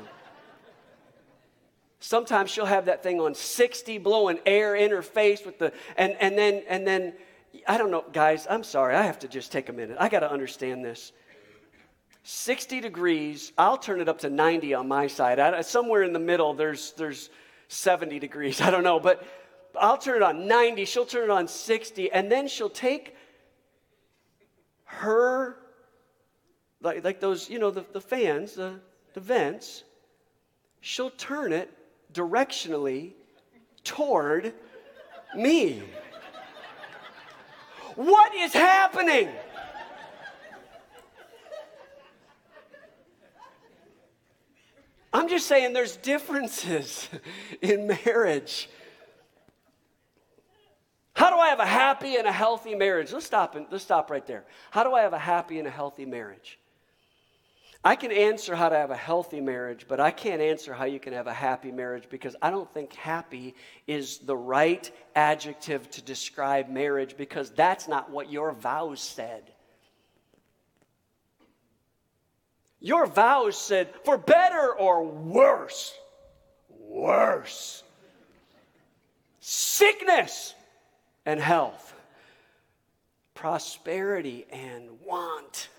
Sometimes she'll have that thing on 60 blowing air in her face with the and and then and then I don't know guys, I'm sorry. I have to just take a minute. I got to understand this. 60 degrees, I'll turn it up to 90 on my side. I, somewhere in the middle there's there's 70 degrees. I don't know, but I'll turn it on 90, she'll turn it on 60, and then she'll take her, like, like those, you know, the, the fans, the, the vents, she'll turn it directionally toward me. What is happening? I'm just saying there's differences in marriage. How do I have a happy and a healthy marriage? Let's stop and let's stop right there. How do I have a happy and a healthy marriage? I can answer how to have a healthy marriage, but I can't answer how you can have a happy marriage because I don't think happy is the right adjective to describe marriage because that's not what your vows said. Your vows said, for better or worse. Worse. sickness and health, prosperity and want.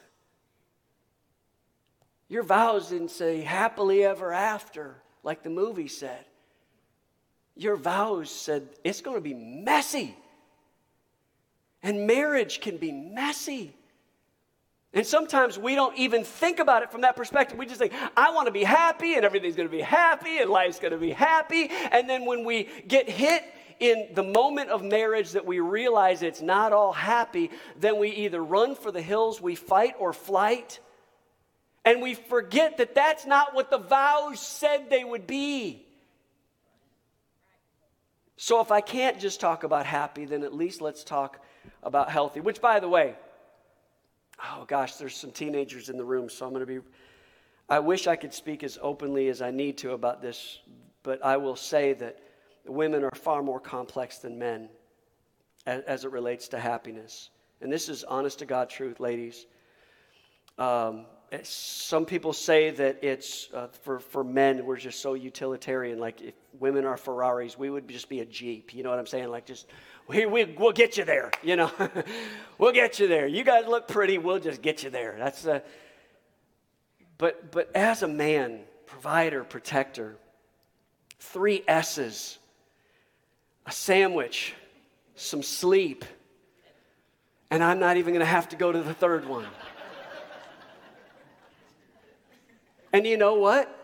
Your vows didn't say happily ever after, like the movie said. Your vows said it's going to be messy. And marriage can be messy. And sometimes we don't even think about it from that perspective. We just think, I want to be happy and everything's going to be happy and life's going to be happy. And then when we get hit in the moment of marriage that we realize it's not all happy, then we either run for the hills, we fight or flight, and we forget that that's not what the vows said they would be. So if I can't just talk about happy, then at least let's talk about healthy, which by the way, oh gosh, there's some teenagers in the room, so I'm going to be. I wish I could speak as openly as I need to about this, but I will say that women are far more complex than men as, as it relates to happiness. And this is honest to God truth, ladies. Um, some people say that it's uh, for, for men, we're just so utilitarian. Like if women are Ferraris, we would just be a Jeep. You know what I'm saying? Like just, we, we, we'll get you there, you know. we'll get you there. You guys look pretty, we'll just get you there. That's a, but, but as a man, provider, protector, three S's, a sandwich, some sleep, and I'm not even going to have to go to the third one. And you know what?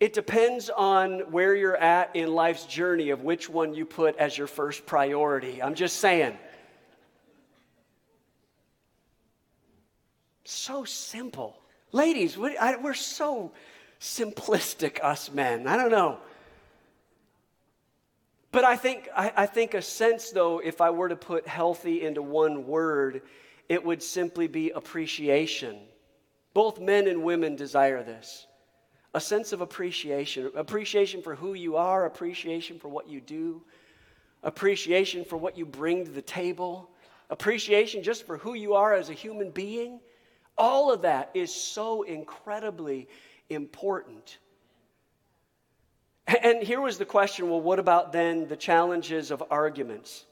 It depends on where you're at in life's journey of which one you put as your first priority. I'm just saying. So simple. Ladies, we're so simplistic, us men. I don't know. But I think, I, I think a sense, though, if I were to put healthy into one word, it would simply be appreciation. Both men and women desire this a sense of appreciation appreciation for who you are, appreciation for what you do, appreciation for what you bring to the table, appreciation just for who you are as a human being. All of that is so incredibly important. And here was the question well, what about then the challenges of arguments?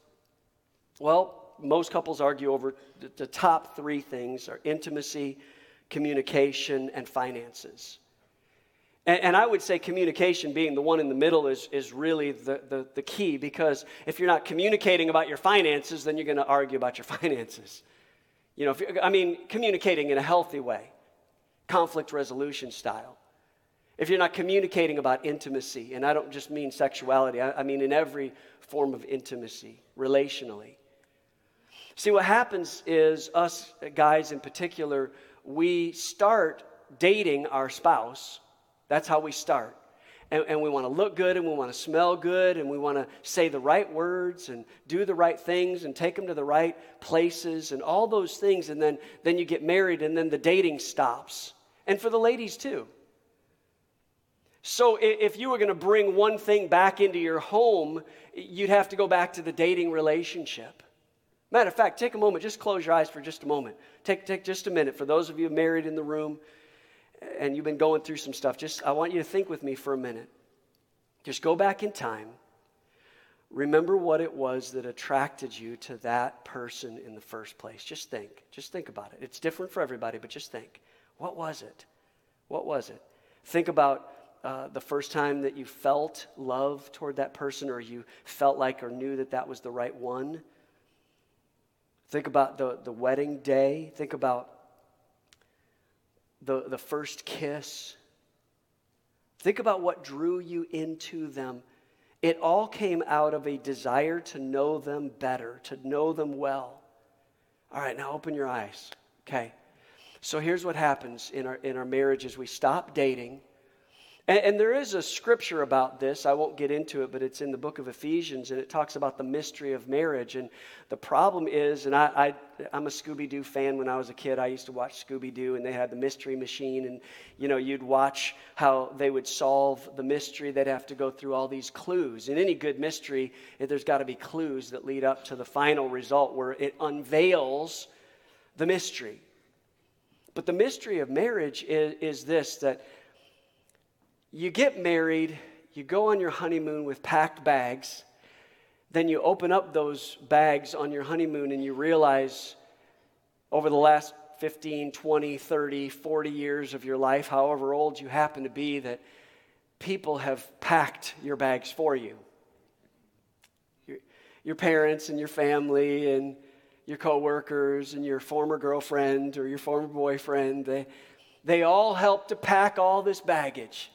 Well, most couples argue over the top three things are intimacy, communication, and finances. And, I would say communication being the one in the middle is, is really the, the, the key because if you're not communicating about your finances, then you're going to argue about your finances. You know, I mean, communicating in a healthy way, conflict resolution style. If you're not communicating about intimacy, and I don't just mean sexuality, I, I mean in every form of intimacy, relationally. See, what happens is, us guys in particular, we start dating our spouse. That's how we start. And, and, we want to look good and we want to smell good and we want to say the right words and do the right things and take them to the right places and all those things. And then, then you get married and then the dating stops. And for the ladies too. So if you were going to bring one thing back into your home, you'd have to go back to the dating relationship. Matter of fact, take a moment, just close your eyes for just a moment. Take, take just a minute. For those of you married in the room and you've been going through some stuff, just I want you to think with me for a minute. Just go back in time. Remember what it was that attracted you to that person in the first place. Just think. Just think about it. It's different for everybody, but just think. What was it? What was it? Think about uh, the first time that you felt love toward that person or you felt like or knew that that was the right one. Think about the, the wedding day. Think about the, the first kiss. Think about what drew you into them. It all came out of a desire to know them better, to know them well. All right, now open your eyes. Okay. So here's what happens in our, in our marriages we stop dating and, and, there is a scripture about this. I won't get into it, but it's in the book of Ephesians, and it talks about the mystery of marriage. And the problem is, and I, I, I'm a Scooby Doo fan when I was a kid. I used to watch Scooby Doo, and they had the mystery machine. And, you know, you'd watch how they would solve the mystery. They'd have to go through all these clues. In any good mystery, there's got to be clues that lead up to the final result where it unveils the mystery. But the mystery of marriage is, is this that you get married, you go on your honeymoon with packed bags, then you open up those bags on your honeymoon and you realize over the last 15, 20, 30, 40 years of your life, however old you happen to be, that people have packed your bags for you. Your, your parents and your family and your coworkers and your former girlfriend or your former boyfriend, they, they all help to pack all this baggage.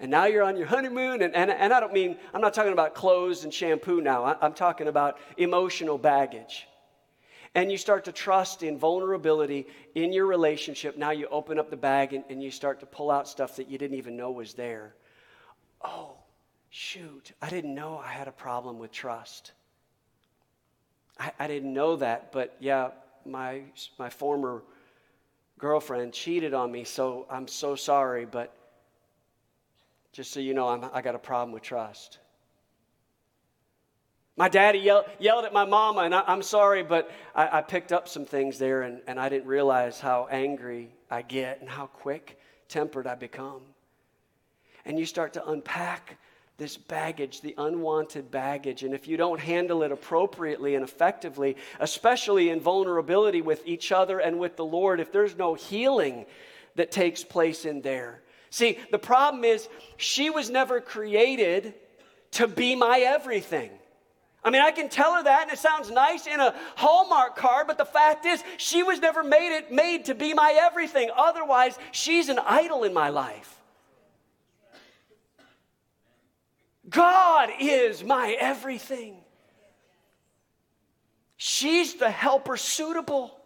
And now you're on your honeymoon, and, and, and I don't mean, I'm not talking about clothes and shampoo now. I, I'm talking about emotional baggage. And you start to trust in vulnerability in your relationship. Now you open up the bag and, and you start to pull out stuff that you didn't even know was there. Oh, shoot, I didn't know I had a problem with trust. I, I didn't know that, but yeah, my, my former girlfriend cheated on me, so I'm so sorry, but just so you know, I'm, I got a problem with trust. My daddy yelled, yelled at my mama, and I, am sorry, but I, I, picked up some things there, and, and I didn't realize how angry I get and how quick tempered I become. And you start to unpack this baggage, the unwanted baggage. And if you don't handle it appropriately and effectively, especially in vulnerability with each other and with the Lord, if there's no healing that takes place in there. See, the problem is she was never created to be my everything. I mean, I can tell her that and it sounds nice in a Hallmark card, but the fact is she was never made it made to be my everything. Otherwise, she's an idol in my life. God is my everything. She's the helper suitable,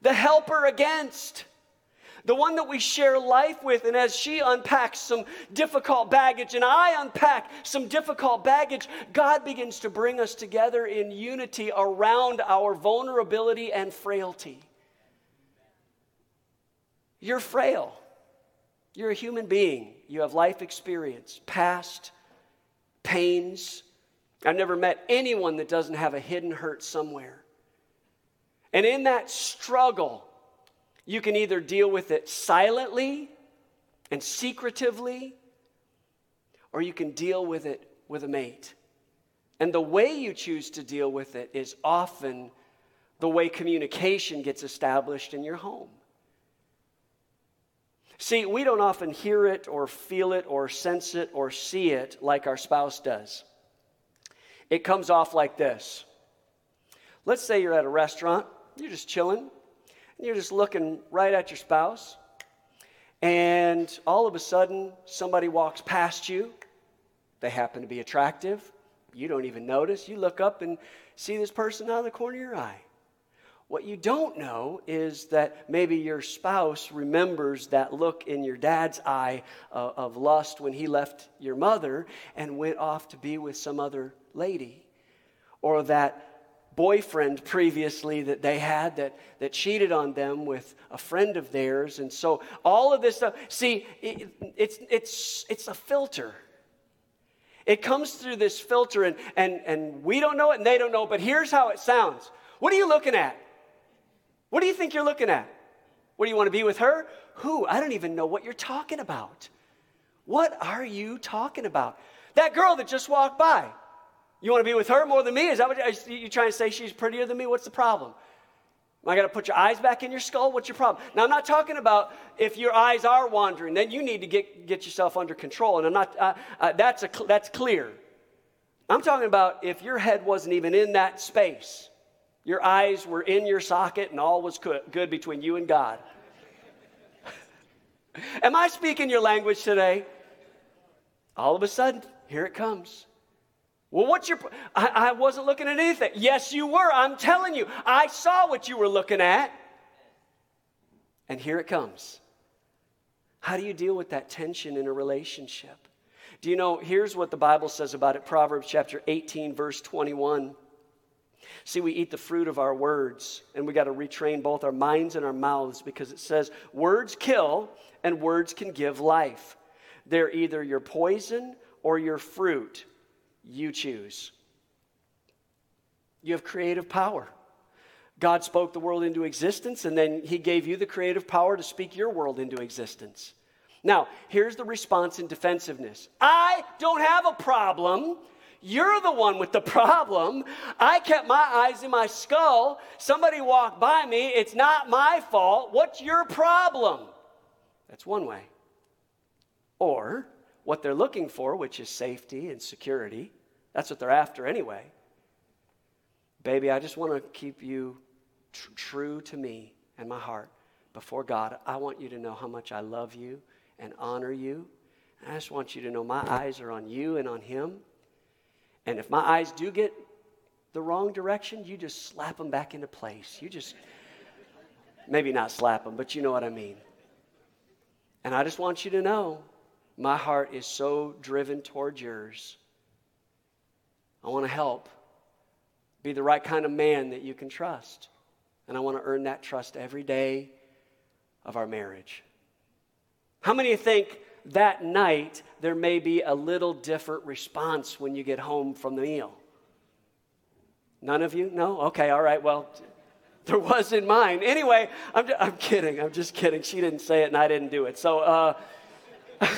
the helper against, the one that we share life with. And as she unpacks some difficult baggage and I unpack some difficult baggage, God begins to bring us together in unity around our vulnerability and frailty. You're frail. You're a human being. You have life experience, past, pains. I've never met anyone that doesn't have a hidden hurt somewhere. And in that struggle, you can either deal with it silently and secretively, or you can deal with it with a mate. And the way you choose to deal with it is often the way communication gets established in your home. See, we don't often hear it or feel it or sense it or see it like our spouse does. It comes off like this. Let's say you're at a restaurant, you're just chilling, you're just looking right at your spouse, and all of a sudden somebody walks past you. They happen to be attractive. You don't even notice. You look up and see this person out of the corner of your eye. What you don't know is that maybe your spouse remembers that look in your dad's eye uh, of lust when he left your mother and went off to be with some other lady. Or that boyfriend previously that they had that, that cheated on them with a friend of theirs. And so all of this stuff, see, it, it's, it's, it's a filter. It comes through this filter, and, and, and we don't know it and they don't know but here's how it sounds. What are you looking at? What do you think you're looking at? What do you want to be with her? Who? I don't even know what you're talking about. What are you talking about? That girl that just walked by. You want to be with her more than me? Is that what you're trying to say she's prettier than me? What's the problem? I got to put your eyes back in your skull? What's your problem? Now, I'm not talking about if your eyes are wandering, then you need to get, get yourself under control. And I'm not, uh, uh, that's, a, that's clear. I'm talking about if your head wasn't even in that space. Your eyes were in your socket and all was good between you and God. Am I speaking your language today? All of a sudden, here it comes. Well, what's your. I, I wasn't looking at anything. Yes, you were. I'm telling you. I saw what you were looking at. And here it comes. How do you deal with that tension in a relationship? Do you know, here's what the Bible says about it Proverbs chapter 18, verse 21. See, we eat the fruit of our words, and we got to retrain both our minds and our mouths because it says words kill and words can give life. They're either your poison or your fruit. You choose. You have creative power. God spoke the world into existence, and then He gave you the creative power to speak your world into existence. Now, here's the response in defensiveness I don't have a problem. You're the one with the problem. I kept my eyes in my skull. Somebody walked by me. It's not my fault. What's your problem? That's one way. Or what they're looking for, which is safety and security. That's what they're after anyway. Baby, I just want to keep you tr- true to me and my heart before God. I want you to know how much I love you and honor you. I just want you to know my eyes are on you and on Him. And if my eyes do get the wrong direction, you just slap them back into place. You just, maybe not slap them, but you know what I mean. And I just want you to know my heart is so driven toward yours. I want to help be the right kind of man that you can trust. And I want to earn that trust every day of our marriage. How many of you think that night there may be a little different response when you get home from the meal? None of you? No? Okay, all right. Well, there was in mine. Anyway, I'm, I'm kidding. I'm just kidding. She didn't say it and I didn't do it. So, uh,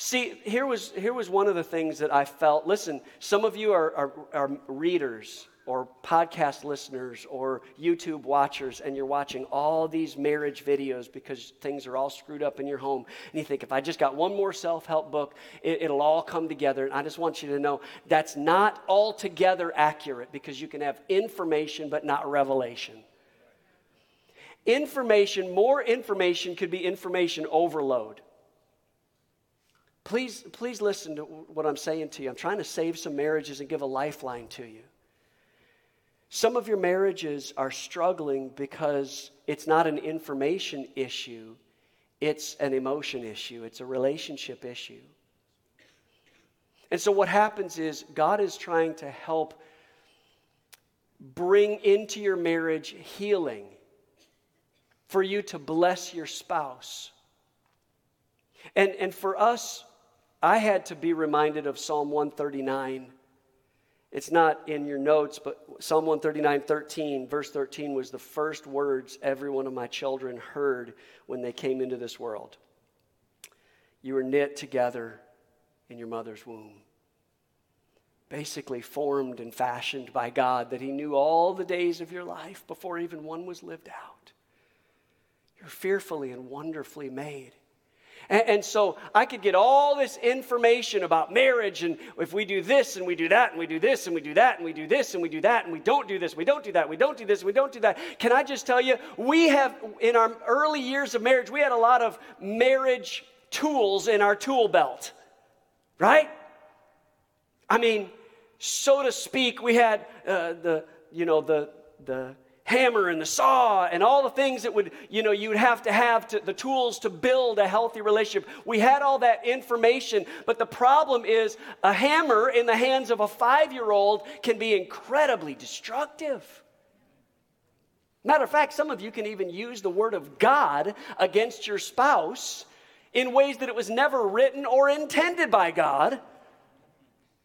See, here was, here was one of the things that I felt. Listen, some of you are, are, are readers or podcast listeners or YouTube watchers, and you're watching all these marriage videos because things are all screwed up in your home. And you think, if I just got one more self help book, it, it'll all come together. And I just want you to know that's not altogether accurate because you can have information but not revelation. Information, more information could be information overload. Please, please listen to what I'm saying to you. I'm trying to save some marriages and give a lifeline to you. Some of your marriages are struggling because it's not an information issue, it's an emotion issue, it's a relationship issue. And so, what happens is God is trying to help bring into your marriage healing for you to bless your spouse. And, and for us, I had to be reminded of Psalm 139. It's not in your notes, but Psalm 139, 13, verse 13 was the first words every one of my children heard when they came into this world. You were knit together in your mother's womb. Basically, formed and fashioned by God, that He knew all the days of your life before even one was lived out. You're fearfully and wonderfully made. And, and, so I could get all this information about marriage, and if we do this and we do that, and we do this and we do that, and we do this and we do that, and we don't do this, we don't do that, we don't do this, we don't do that. Can I just tell you, we have, in our early years of marriage, we had a lot of marriage tools in our tool belt, right? I mean, so to speak, we had uh, the, you know, the, the, hammer and the saw and all the things that would, you know, you'd have to have to, the tools to build a healthy relationship. We had all that information, but the problem is a hammer in the hands of a five year old can be incredibly destructive. Matter of fact, some of you can even use the word of God against your spouse in ways that it was never written or intended by God,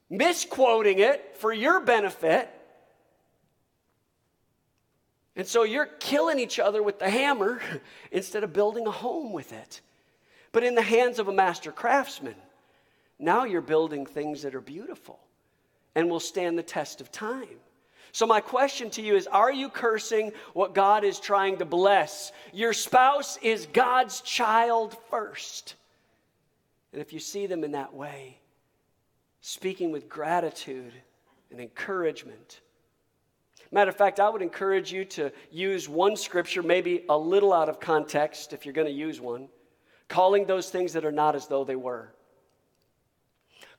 misquoting it for your benefit and so you're killing each other with the hammer instead of building a home with it. But in the hands of a master craftsman, now you're building things that are beautiful and will stand the test of time. So, my question to you is Are you cursing what God is trying to bless? Your spouse is God's child first. And if you see them in that way, speaking with gratitude and encouragement, Matter of fact, I would encourage you to use one scripture, maybe a little out of context if you're going to use one, calling those things that are not as though they were.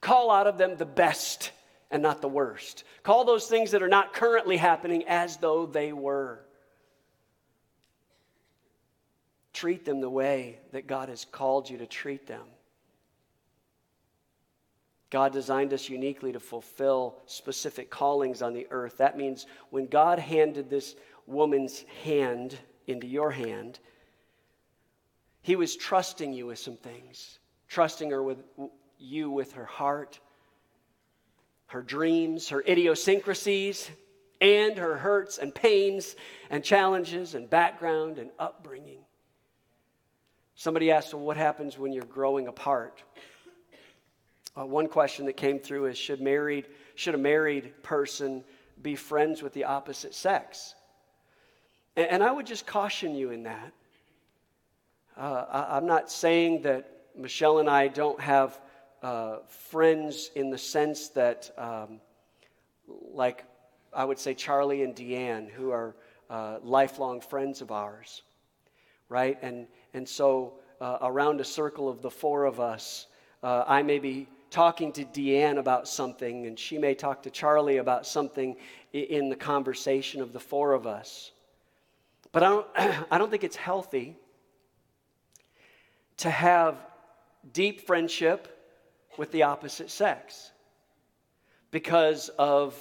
Call out of them the best and not the worst. Call those things that are not currently happening as though they were. Treat them the way that God has called you to treat them. God designed us uniquely to fulfill specific callings on the earth. That means when God handed this woman's hand into your hand, He was trusting you with some things, trusting her with you with her heart, her dreams, her idiosyncrasies, and her hurts and pains and challenges and background and upbringing. Somebody asked, well, what happens when you're growing apart? Uh, one question that came through is should, married, should a married person be friends with the opposite sex? And, and I would just caution you in that. Uh, I, I'm not saying that Michelle and I don't have uh, friends in the sense that, um, like I would say, Charlie and Deanne, who are uh, lifelong friends of ours, right? And, and so, uh, around a circle of the four of us, uh, I may be talking to Deanne about something, and she may talk to Charlie about something in the conversation of the four of us. But I don't, I don't think it's healthy to have deep friendship with the opposite sex because of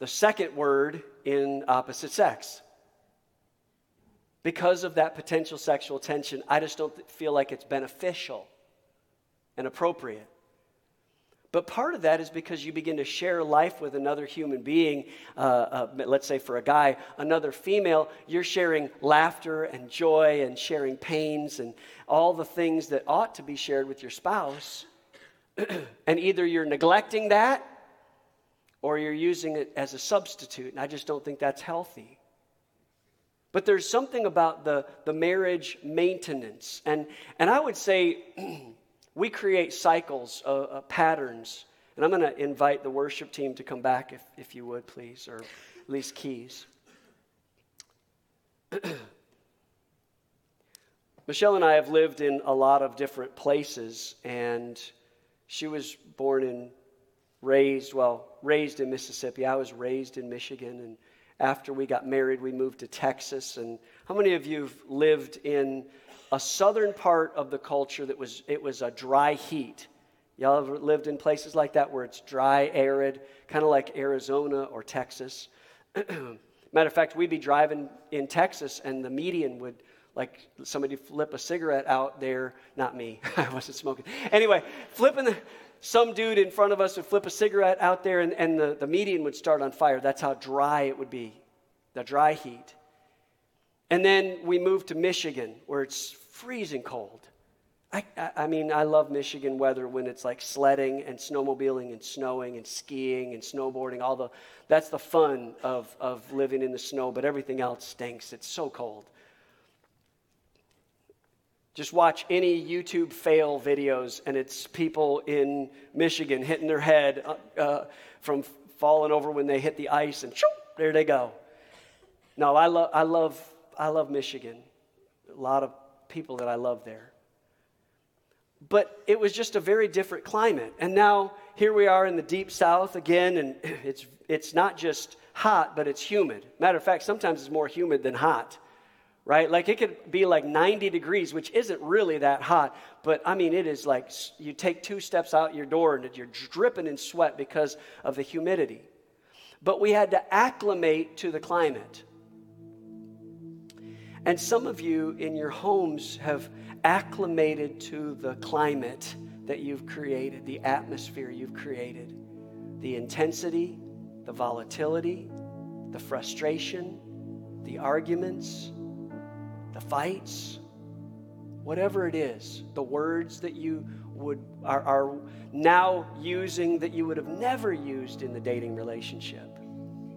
the second word in opposite sex. Because of that potential sexual tension, I just don't feel like it's beneficial and appropriate. But part of that is because you begin to share life with another human being. Uh, uh, let's say for a guy, another female, you're sharing laughter and joy and sharing pains and all the things that ought to be shared with your spouse. and either you're neglecting that or you're using it as a substitute. And I just don't think that's healthy. But there's something about the, the marriage maintenance. And, and I would say we create cycles, uh, uh, patterns. And I'm going to invite the worship team to come back, if, if you would, please, or at least keys. Michelle and I have lived in a lot of different places, and she was born and raised, well, raised in Mississippi. I was raised in Michigan, and after we got married, we moved to Texas. And how many of you have lived in a southern part of the culture that was it was a dry heat? Y'all ever lived in places like that where it's dry, arid, kind of like Arizona or Texas? Matter of fact, we'd be driving in Texas, and the median would like somebody flip a cigarette out there. Not me, I wasn't smoking. Anyway, flipping the, some dude in front of us would flip a cigarette out there, and, and the, the median would start on fire. That's how dry it would be, the dry heat. And then we moved to Michigan, where it's freezing cold. I, I, mean, I love Michigan weather when it's like sledding and snowmobiling and snowing and skiing and snowboarding. All the that's the fun of, of living in the snow, but everything else stinks. It's so cold. Just watch any YouTube fail videos, and it's people in Michigan hitting their head uh, uh, from falling over when they hit the ice, and shoop, there they go. No, I, lo- I, love, I love Michigan. A lot of people that I love there. But it was just a very different climate. And now here we are in the deep south again, and it's, it's not just hot, but it's humid. Matter of fact, sometimes it's more humid than hot right? Like it could be like 90 degrees, which isn't really that hot, but I mean, it is like you take two steps out your door and you're dripping in sweat because of the humidity. But we had to acclimate to the climate. And some of you in your homes have acclimated to the climate that you've created, the atmosphere you've created, the intensity, the volatility, the frustration, the arguments, the fights, whatever it is, the words that you would are, are now using that you would have never used in the dating relationship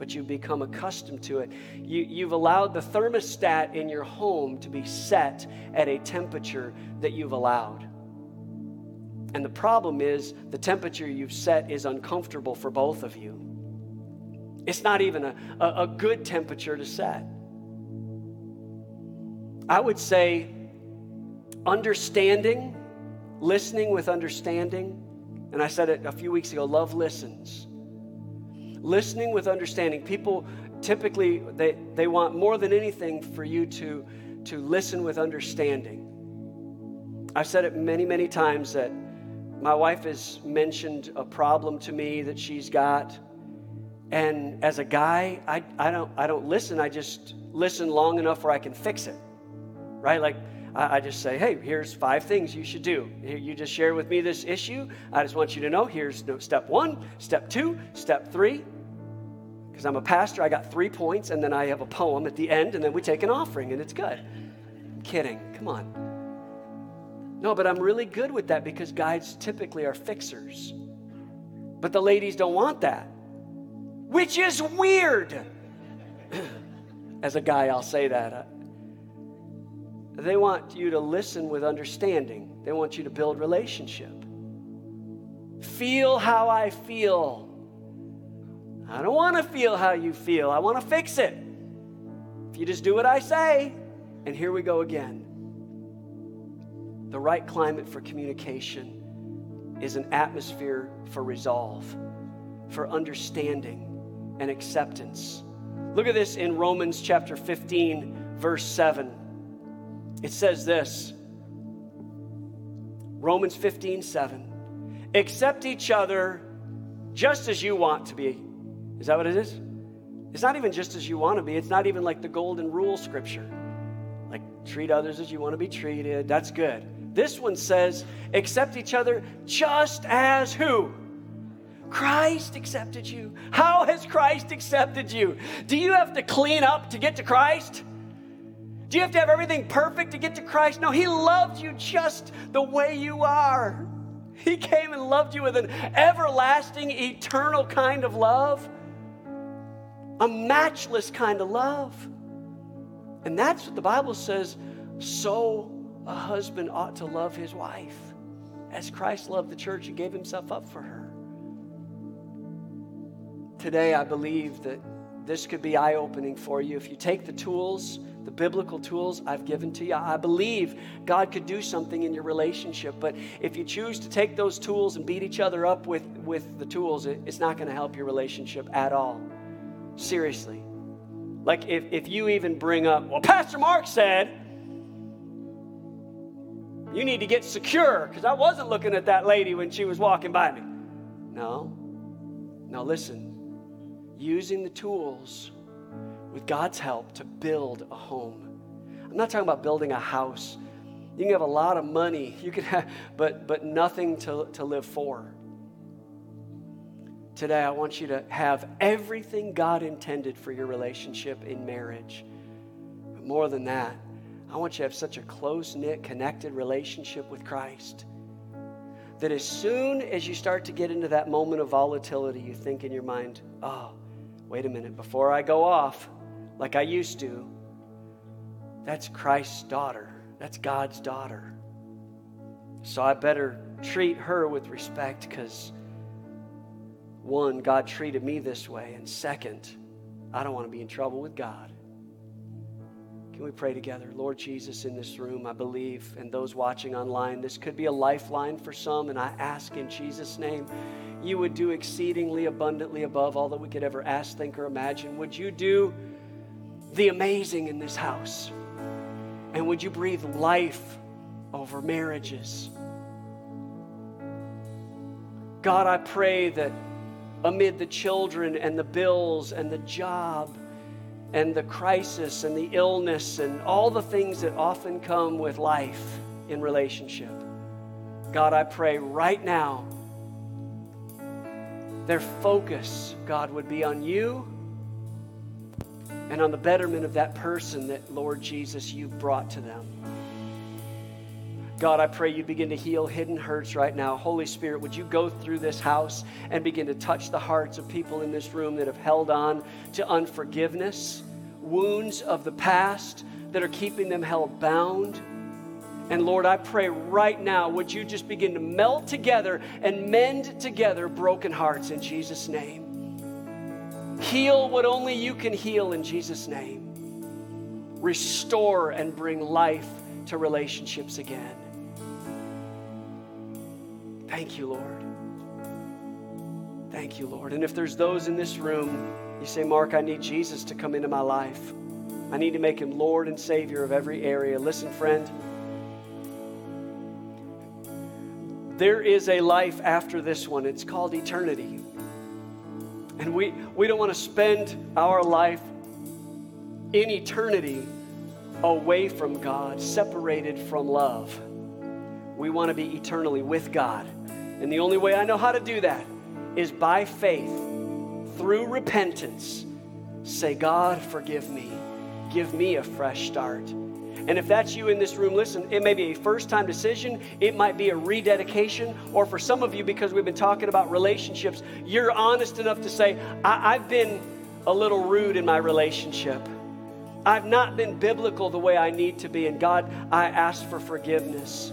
but you've become accustomed to it. You, you've allowed the thermostat in your home to be set at a temperature that you've allowed. And the problem is, the temperature you've set is uncomfortable for both of you. It's not even a, a, a good temperature to set. I would say understanding, listening with understanding, and I said it a few weeks ago love listens. Listening with understanding. People typically they, they want more than anything for you to, to listen with understanding. I've said it many, many times that my wife has mentioned a problem to me that she's got. And as a guy, I, I, don't, I don't listen. I just listen long enough where I can fix it right? Like I, I just say, hey, here's five things you should do. You just share with me this issue. I just want you to know here's step one, step two, step three. Because I'm a pastor, I got three points, and then I have a poem at the end, and then we take an offering, and it's good. I'm kidding. Come on. No, but I'm really good with that because guys typically are fixers. But the ladies don't want that, which is weird. As a guy, I'll say that. Uh, they want you to listen with understanding, they want you to build relationship. Feel how I feel. I don't want to feel how you feel, I want to fix it. If you just do what I say, and here we go again. The right climate for communication is an atmosphere for resolve, for understanding and acceptance. Look at this in Romans chapter 15, verse 7. It says this Romans 15, 7. Accept each other just as you want to be. Is that what it is? It's not even just as you want to be. It's not even like the golden rule scripture. Like treat others as you want to be treated. That's good. This one says accept each other just as who? Christ accepted you. How has Christ accepted you? Do you have to clean up to get to Christ? Do you have to have everything perfect to get to Christ? No, He loved you just the way you are. He came and loved you with an everlasting, eternal kind of love, a matchless kind of love. And that's what the Bible says. So a husband ought to love his wife as Christ loved the church and gave himself up for her. Today, I believe that this could be eye opening for you. If you take the tools, the biblical tools I've given to you, I believe God could do something in your relationship. But if you choose to take those tools and beat each other up with, with the tools, it, it's not going to help your relationship at all. Seriously. Like if, if you even bring up, well, Pastor Mark said, you need to get secure because I wasn't looking at that lady when she was walking by me. No. No, listen. Using the tools with God's help to build a home. I'm not talking about building a house. You can have a lot of money, you can have, but but nothing to, to live for. Today, I want you to have everything God intended for your relationship in marriage. But more than that, I want you to have such a close knit, connected relationship with Christ that as soon as you start to get into that moment of volatility, you think in your mind, oh, wait a minute, before I go off like I used to, that's Christ's daughter. That's God's daughter. So I better treat her with respect because, one, God treated me this way, and second, I don't want to be in trouble with God. Can we pray together? Lord Jesus, in this room, I believe, and those watching online, this could be a lifeline for some, and I ask in Jesus' name, you would do exceedingly abundantly above all that we could ever ask, think, or imagine. Would you do the amazing in this house? And would you breathe life over marriages? God, I pray that amid the children and the bills and the job and the crisis and the illness and all the things that often come with life in relationship, God, I pray right now their focus, God, would be on you and on the betterment of that person that, Lord Jesus, you've brought to them. God, I pray you begin to heal hidden hurts right now. Holy Spirit, would you go through this house and begin to touch the hearts of people in this room that have held on to unforgiveness, wounds of the past that are keeping them held bound? And Lord, I pray right now, would you just begin to melt together and mend together broken hearts in Jesus' name? Heal what only you can heal in Jesus' name. Restore and bring life to relationships again. Thank you, Lord. Thank you, Lord. And if there's those in this room, you say, Mark, I need Jesus to come into my life. I need to make him Lord and Savior of every area. Listen, friend. There is a life after this one. It's called eternity. And we, we don't want to spend our life in eternity away from God, separated from love. We want to be eternally with God. And the only way I know how to do that is by faith, through repentance. Say, God, forgive me. Give me a fresh start. And if that's you in this room, listen, it may be a first time decision, it might be a rededication, or for some of you, because we've been talking about relationships, you're honest enough to say, I- I've been a little rude in my relationship. I've not been biblical the way I need to be, and God, I ask for forgiveness.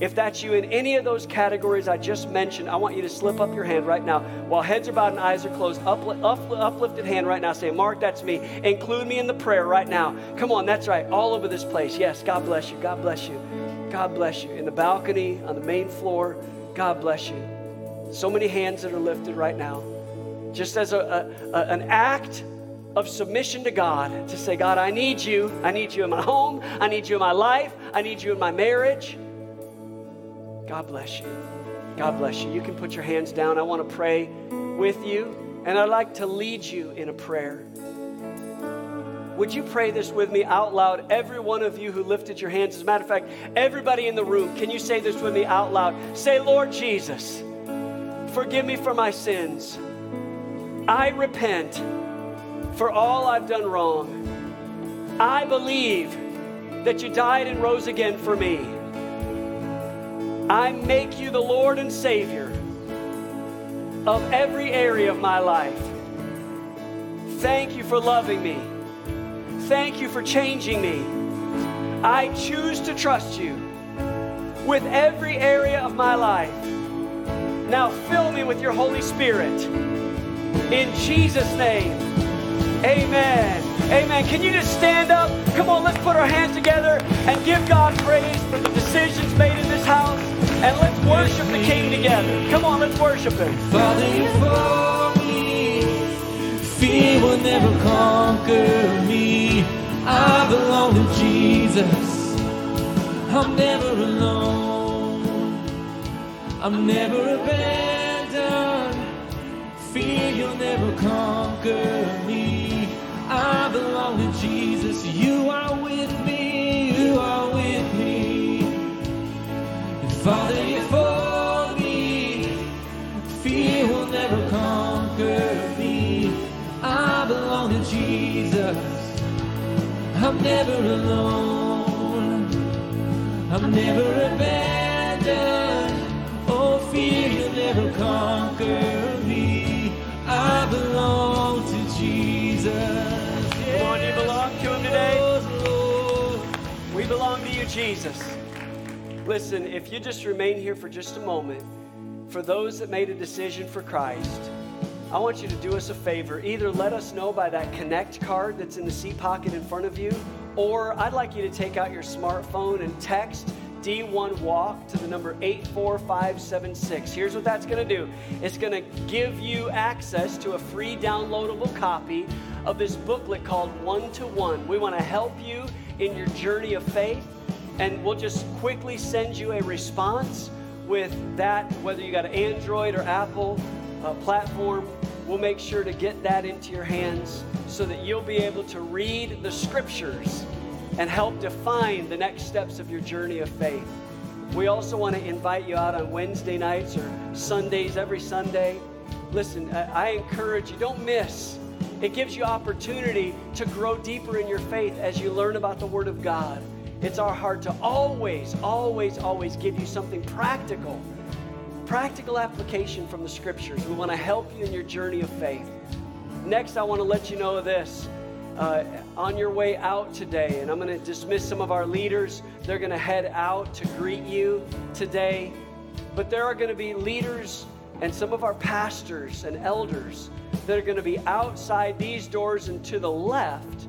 If that's you in any of those categories I just mentioned, I want you to slip up your hand right now. While heads are bowed and eyes are closed, up, up, uplifted hand right now. Say, Mark, that's me. Include me in the prayer right now. Come on, that's right. All over this place. Yes, God bless you. God bless you. God bless you. In the balcony, on the main floor, God bless you. So many hands that are lifted right now. Just as a, a- a- an act of submission to God to say, God, I need you. I need you in my home. I need you in my life. I need you in my marriage. God bless you. God bless you. You can put your hands down. I want to pray with you, and I'd like to lead you in a prayer. Would you pray this with me out loud? Every one of you who lifted your hands. As a matter of fact, everybody in the room, can you say this with me out loud? Say, Lord Jesus, forgive me for my sins. I repent for all I've done wrong. I believe that you died and rose again for me. I make you the Lord and Savior of every area of my life. Thank you for loving me. Thank you for changing me. I choose to trust you with every area of my life. Now fill me with your Holy Spirit. In Jesus' name, amen. Amen. Can you just stand up? Come on, let's put our hands together and give God praise for the decisions made in this house. And let's worship the King together. Come on, let's worship Him. Father, you for me. Fear will never conquer me. I belong to Jesus. I'm never alone. I'm never abandoned. Fear you'll never conquer me. I belong to Jesus. You are with me. Father, you for me. Fear will never conquer me. I belong to Jesus. I'm never alone. I'm never abandoned. Oh, fear you'll never conquer me. I belong to Jesus. Come on, you belong to Him today. We belong to you, Jesus. Listen, if you just remain here for just a moment, for those that made a decision for Christ, I want you to do us a favor. Either let us know by that Connect card that's in the seat pocket in front of you, or I'd like you to take out your smartphone and text D1 Walk to the number 84576. Here's what that's going to do it's going to give you access to a free downloadable copy of this booklet called One to One. We want to help you in your journey of faith, and we'll just quickly send you a response with that, whether you got an Android or Apple uh, platform. We'll make sure to get that into your hands so that you'll be able to read the scriptures and help define the next steps of your journey of faith. We also want to invite you out on Wednesday nights or Sundays, every Sunday. Listen, I I encourage you, don't miss. It gives you opportunity to grow deeper in your faith as you learn about the Word of God. It's our heart to always, always, always give you something practical, practical application from the Scriptures. We want to help you in your journey of faith. Next, I want to let you know this. Uh, on your way out today, and I'm going to dismiss some of our leaders. They're going to head out to greet you today. But there are going to be leaders and some of our pastors and elders that are going to be outside these doors and to the left.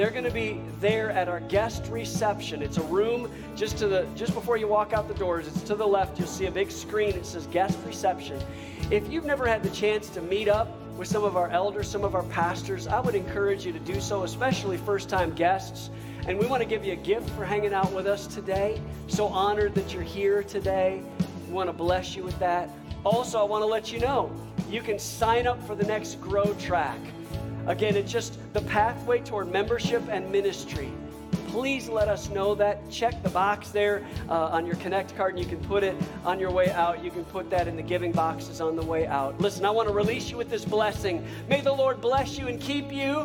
They're going to be there at our guest reception. It's a room just to the just before you walk out the doors. It's to the left. You'll see a big screen. It says guest reception. If you've never had the chance to meet up with some of our elders, some of our pastors, I would encourage you to do so, especially first-time guests. And we want to give you a gift for hanging out with us today. So honored that you're here today. We want to bless you with that. Also, I want to let you know you can sign up for the next Grow Track. Again, it's just the pathway toward membership and ministry. Please let us know that. Check the box there uh, on your Connect card, and you can put it on your way out. You can put that in the giving boxes on the way out. Listen, I want to release you with this blessing. May the Lord bless you and keep you.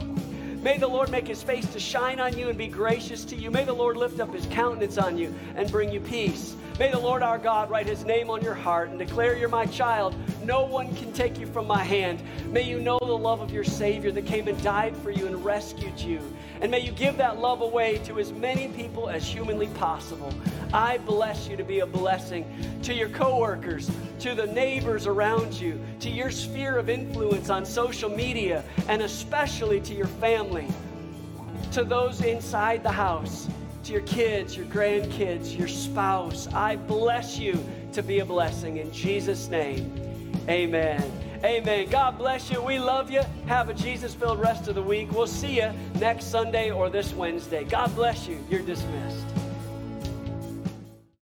May the Lord make his face to shine on you and be gracious to you. May the Lord lift up his countenance on you and bring you peace. May the Lord our God write his name on your heart and declare you're my child. No one can take you from my hand. May you know the love of your Savior that came and died for you and rescued you. And may you give that love away to as many people as humanly possible. I bless you to be a blessing to your coworkers, to the neighbors around you, to your sphere of influence on social media, and especially to your family to those inside the house, to your kids, your grandkids, your spouse. I bless you to be a blessing in Jesus' name. Amen. Amen. God bless you. We love you. Have a Jesus filled rest of the week. We'll see you next Sunday or this Wednesday. God bless you. You're dismissed.